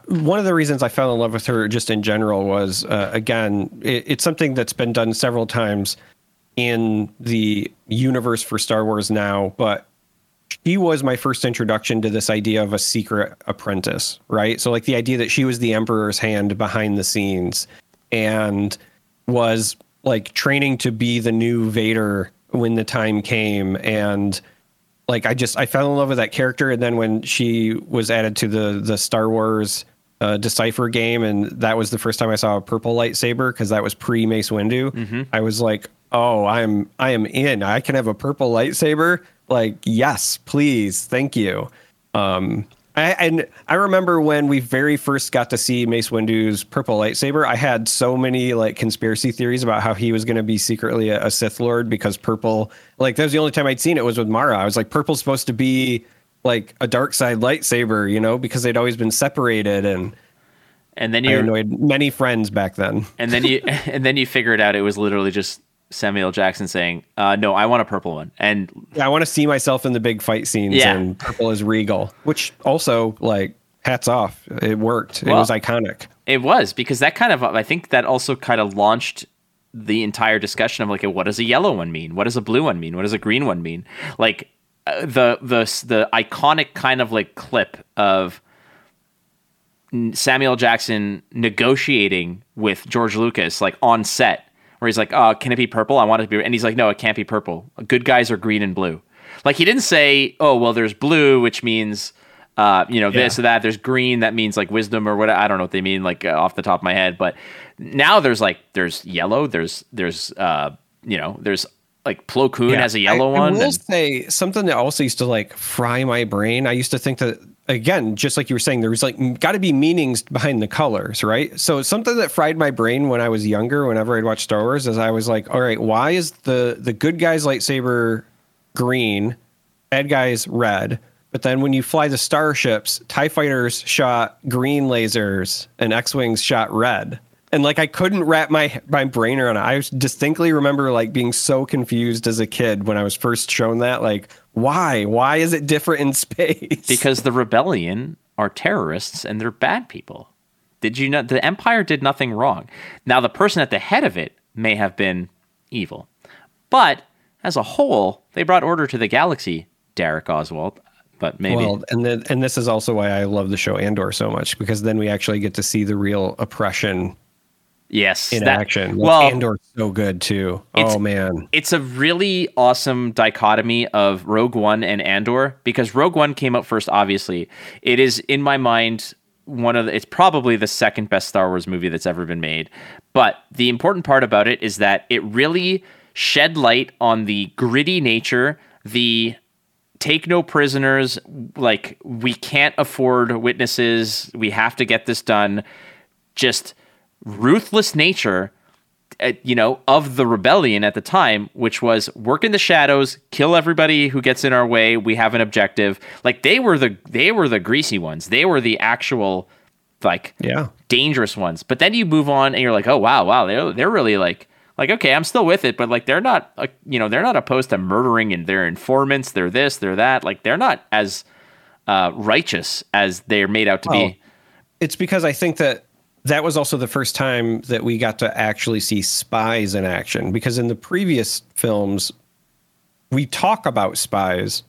one of the reasons I fell in love with her just in general was uh, again, it, it's something that's been done several times in the universe for Star Wars now, but she was my first introduction to this idea of a secret apprentice, right? So like the idea that she was the emperor's hand behind the scenes and was like training to be the new Vader when the time came and like I just I fell in love with that character, and then when she was added to the the Star Wars uh, Decipher game, and that was the first time I saw a purple lightsaber because that was pre Mace Windu. I was like, oh, I'm I am in. I can have a purple lightsaber. Like, yes, please, thank you. Um, I, and I remember when we very first got to see Mace Windu's purple lightsaber, I had so many like conspiracy theories about how he was going to be secretly a, a Sith Lord because purple, like that was the only time I'd seen it was with Mara. I was like, purple's supposed to be like a dark side lightsaber, you know, because they'd always been separated, and And then I you annoyed many friends back then. and then you *laughs* and then you figured out it was literally just Samuel Jackson saying, uh, "No, I want a purple one." And Yeah, I want to see myself in the big fight scenes, Yeah. and purple is regal, which also like hats off, it worked. it was iconic. It was because that kind of I think that also kind of launched the entire discussion of like what does a yellow one mean? What does a blue one mean? What does a green one mean? Like uh, the the the iconic kind of like clip of Samuel Jackson negotiating with George Lucas like on set where he's like, "Oh, can it be purple? I want it to be." And he's like, "No, it can't be purple. Good guys are green and blue." Like he didn't say, "Oh, well, there's blue, which means uh, you know this Yeah. or that. There's green, that means like wisdom or what. I don't know what they mean, like uh, off the top of my head. But now there's like there's yellow. There's there's uh you know there's like Plo Koon Yeah, has a yellow I, one. I will and- say something that also used to like fry my brain. I used to think that again, just like you were saying, there's like got to be meanings behind the colors, right? So something that fried my brain when I was younger, whenever I'd watch Star Wars, is I was like, all right, why is the the good guy's lightsaber green, bad guy's red? But then when you fly the starships, TIE fighters shot green lasers and X Wings shot red. And like I couldn't wrap my my brain around it. I distinctly remember like being so confused as a kid when I was first shown that. Like, why? Why is it different in space? because the rebellion are terrorists and they're bad people. Did you know the empire did nothing wrong? Now the person at the head of it may have been evil, but as a whole, they brought order to the galaxy. Darick Oswalt, but maybe well, and then and this is also why I love the show Andor so much because then we actually get to see the real oppression yes, in that- action. Well, Andor's so good too. Oh man. it's a really awesome dichotomy of Rogue One and Andor because Rogue One came out first. Obviously, it is in my mind one of the, it's probably the second best Star Wars movie that's ever been made. But the important part about it is that it really shed light on the gritty nature, the take no prisoners, like we can't afford witnesses, we have to get this done. Just ruthless nature uh, you know, of the rebellion at the time, which was work in the shadows, kill everybody who gets in our way. We have an objective. Like they were the they were the greasy ones. They were the actual like Yeah. dangerous ones. But then you move on and you're like, oh wow, wow, they're they're really like like okay, I'm still with it, but like they're not uh, you know they're not opposed to murdering and they're informants. They're this, they're that. Like they're not as uh, righteous as they're made out to be. It's because I think that that was also the first time that we got to actually see spies in action because in the previous films we talk about spies,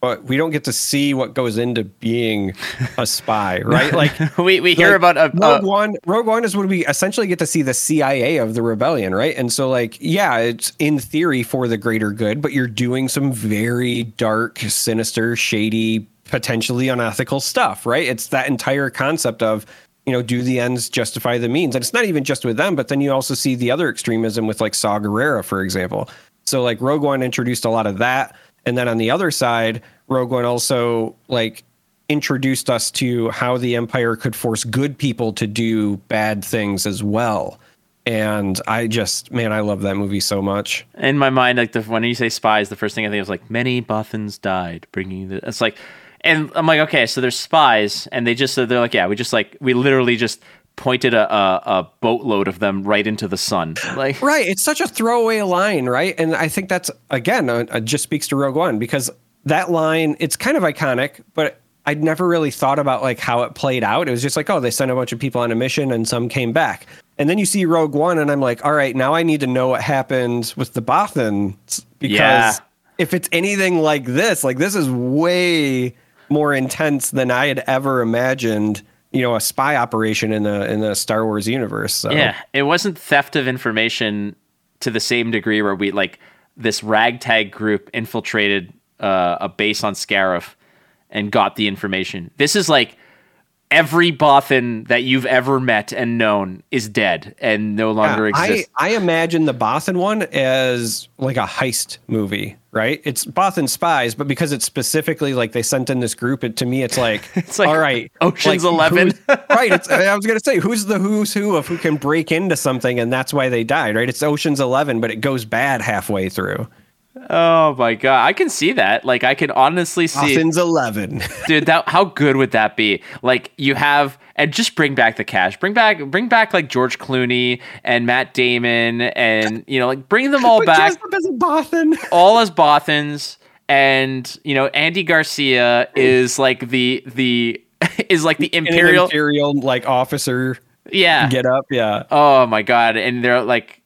but we don't get to see what goes into being a spy, *laughs* right? Like we we hear like, about a, Rogue One. Rogue One is when we essentially get to see the CIA of the rebellion, right? And so, like, yeah, it's in theory for the greater good, but you're doing some very dark, sinister, shady, potentially unethical stuff, right? It's that entire concept of you know, do the ends justify the means? And it's not even just with them, but then you also see the other extremism with like Saw Gerrera, for example. So like Rogue One introduced a lot of that. And then on the other side, Rogue One also like introduced us to how the Empire could force good people to do bad things as well. And I just, man, I love that movie so much. in my mind, like the when you say spies, the first thing I think is like many Bothans died, bringing the. It's like, and I'm like, okay, so there's spies, and they just they're like, yeah, we just like we literally just pointed a, a, a boatload of them right into the sun, like Right. It's such a throwaway line, right? And I think that's, again, uh, uh, just speaks to Rogue One because that line, it's kind of iconic, but I'd never really thought about like how it played out. It was just like, oh, they sent a bunch of people on a mission and some came back. And then you see Rogue One, and I'm like, all right, now I need to know what happened with the Bothans because Yeah. if it's anything like this, like this is way more intense than I had ever imagined. You know, a spy operation in the in the Star Wars universe. So. Yeah, it wasn't theft of information to the same degree where we like this ragtag group infiltrated uh, a base on Scarif and got the information. This is like every Bothan that you've ever met and known is dead and no longer Yeah, exists. I, I imagine the Bothan one as like a heist movie, right? It's Bothan spies, but because it's specifically like they sent in this group, it to me it's like *laughs* It's like all right, Ocean's like, 11. *laughs* right? It's I was gonna say who's the who's who of who can break into something and that's why they died, right? It's Ocean's Eleven, but it goes bad halfway through. Oh my god, I can see that. Like I can honestly see Bothan's Eleven. *laughs* dude that how good would that be like you have and just bring back the cash bring back bring back like george clooney and matt damon and you know like bring them all But back up as a Bothan. *laughs* all as bothans and you know andy garcia is like the the *laughs* is like the imperial imperial like officer yeah get up, yeah. oh my god and they're like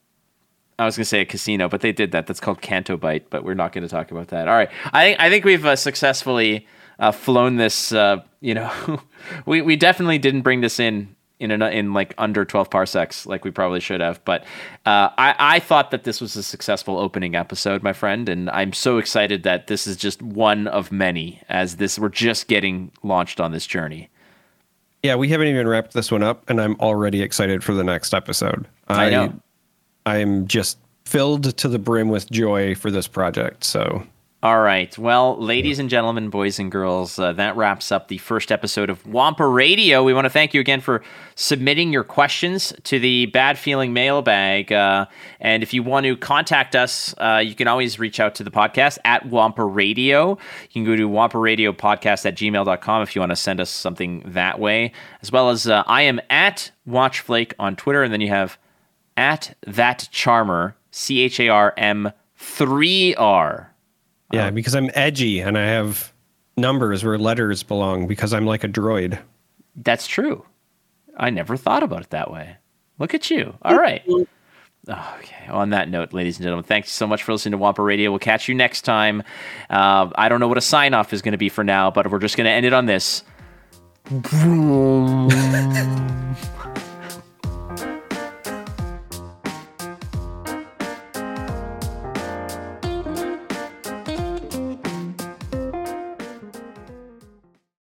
I was gonna say a casino, but they did that. That's called Canto Bight, but we're not going to talk about that. All right, I think I think we've uh, successfully uh, flown this. Uh, you know, *laughs* we we definitely didn't bring this in in an, in like under twelve parsecs like we probably should have. But uh, I I thought that this was a successful opening episode, my friend, and I'm so excited that this is just one of many. As this, we're just getting launched on this journey. Yeah, we haven't even wrapped this one up, and I'm already excited for the next episode. I know. I'm just filled to the brim with joy for this project. So All right. Well, ladies and gentlemen, boys and girls, uh, that wraps up the first episode of Wampa Radio. We want to thank you again for submitting your questions to the Bad Feeling mailbag. Uh, and if you want to contact us, uh, you can always reach out to the podcast at Wampa Radio. You can go to Wampa Radio Podcast at gmail.com if you want to send us something that way. As well as uh, I am at Watchflake on Twitter. And then you have at that charmer, C H A R M 3R. yeah, because I'm edgy and I have numbers where letters belong because I'm like a droid. That's true. I never thought about it that way. Look at you. All right. Okay. On that note, ladies and gentlemen, thanks so much for listening to Wampa Radio. We'll catch you next time. Uh, I don't know what a sign off is going to be for now, but we're just going to end it on this. *laughs* *laughs*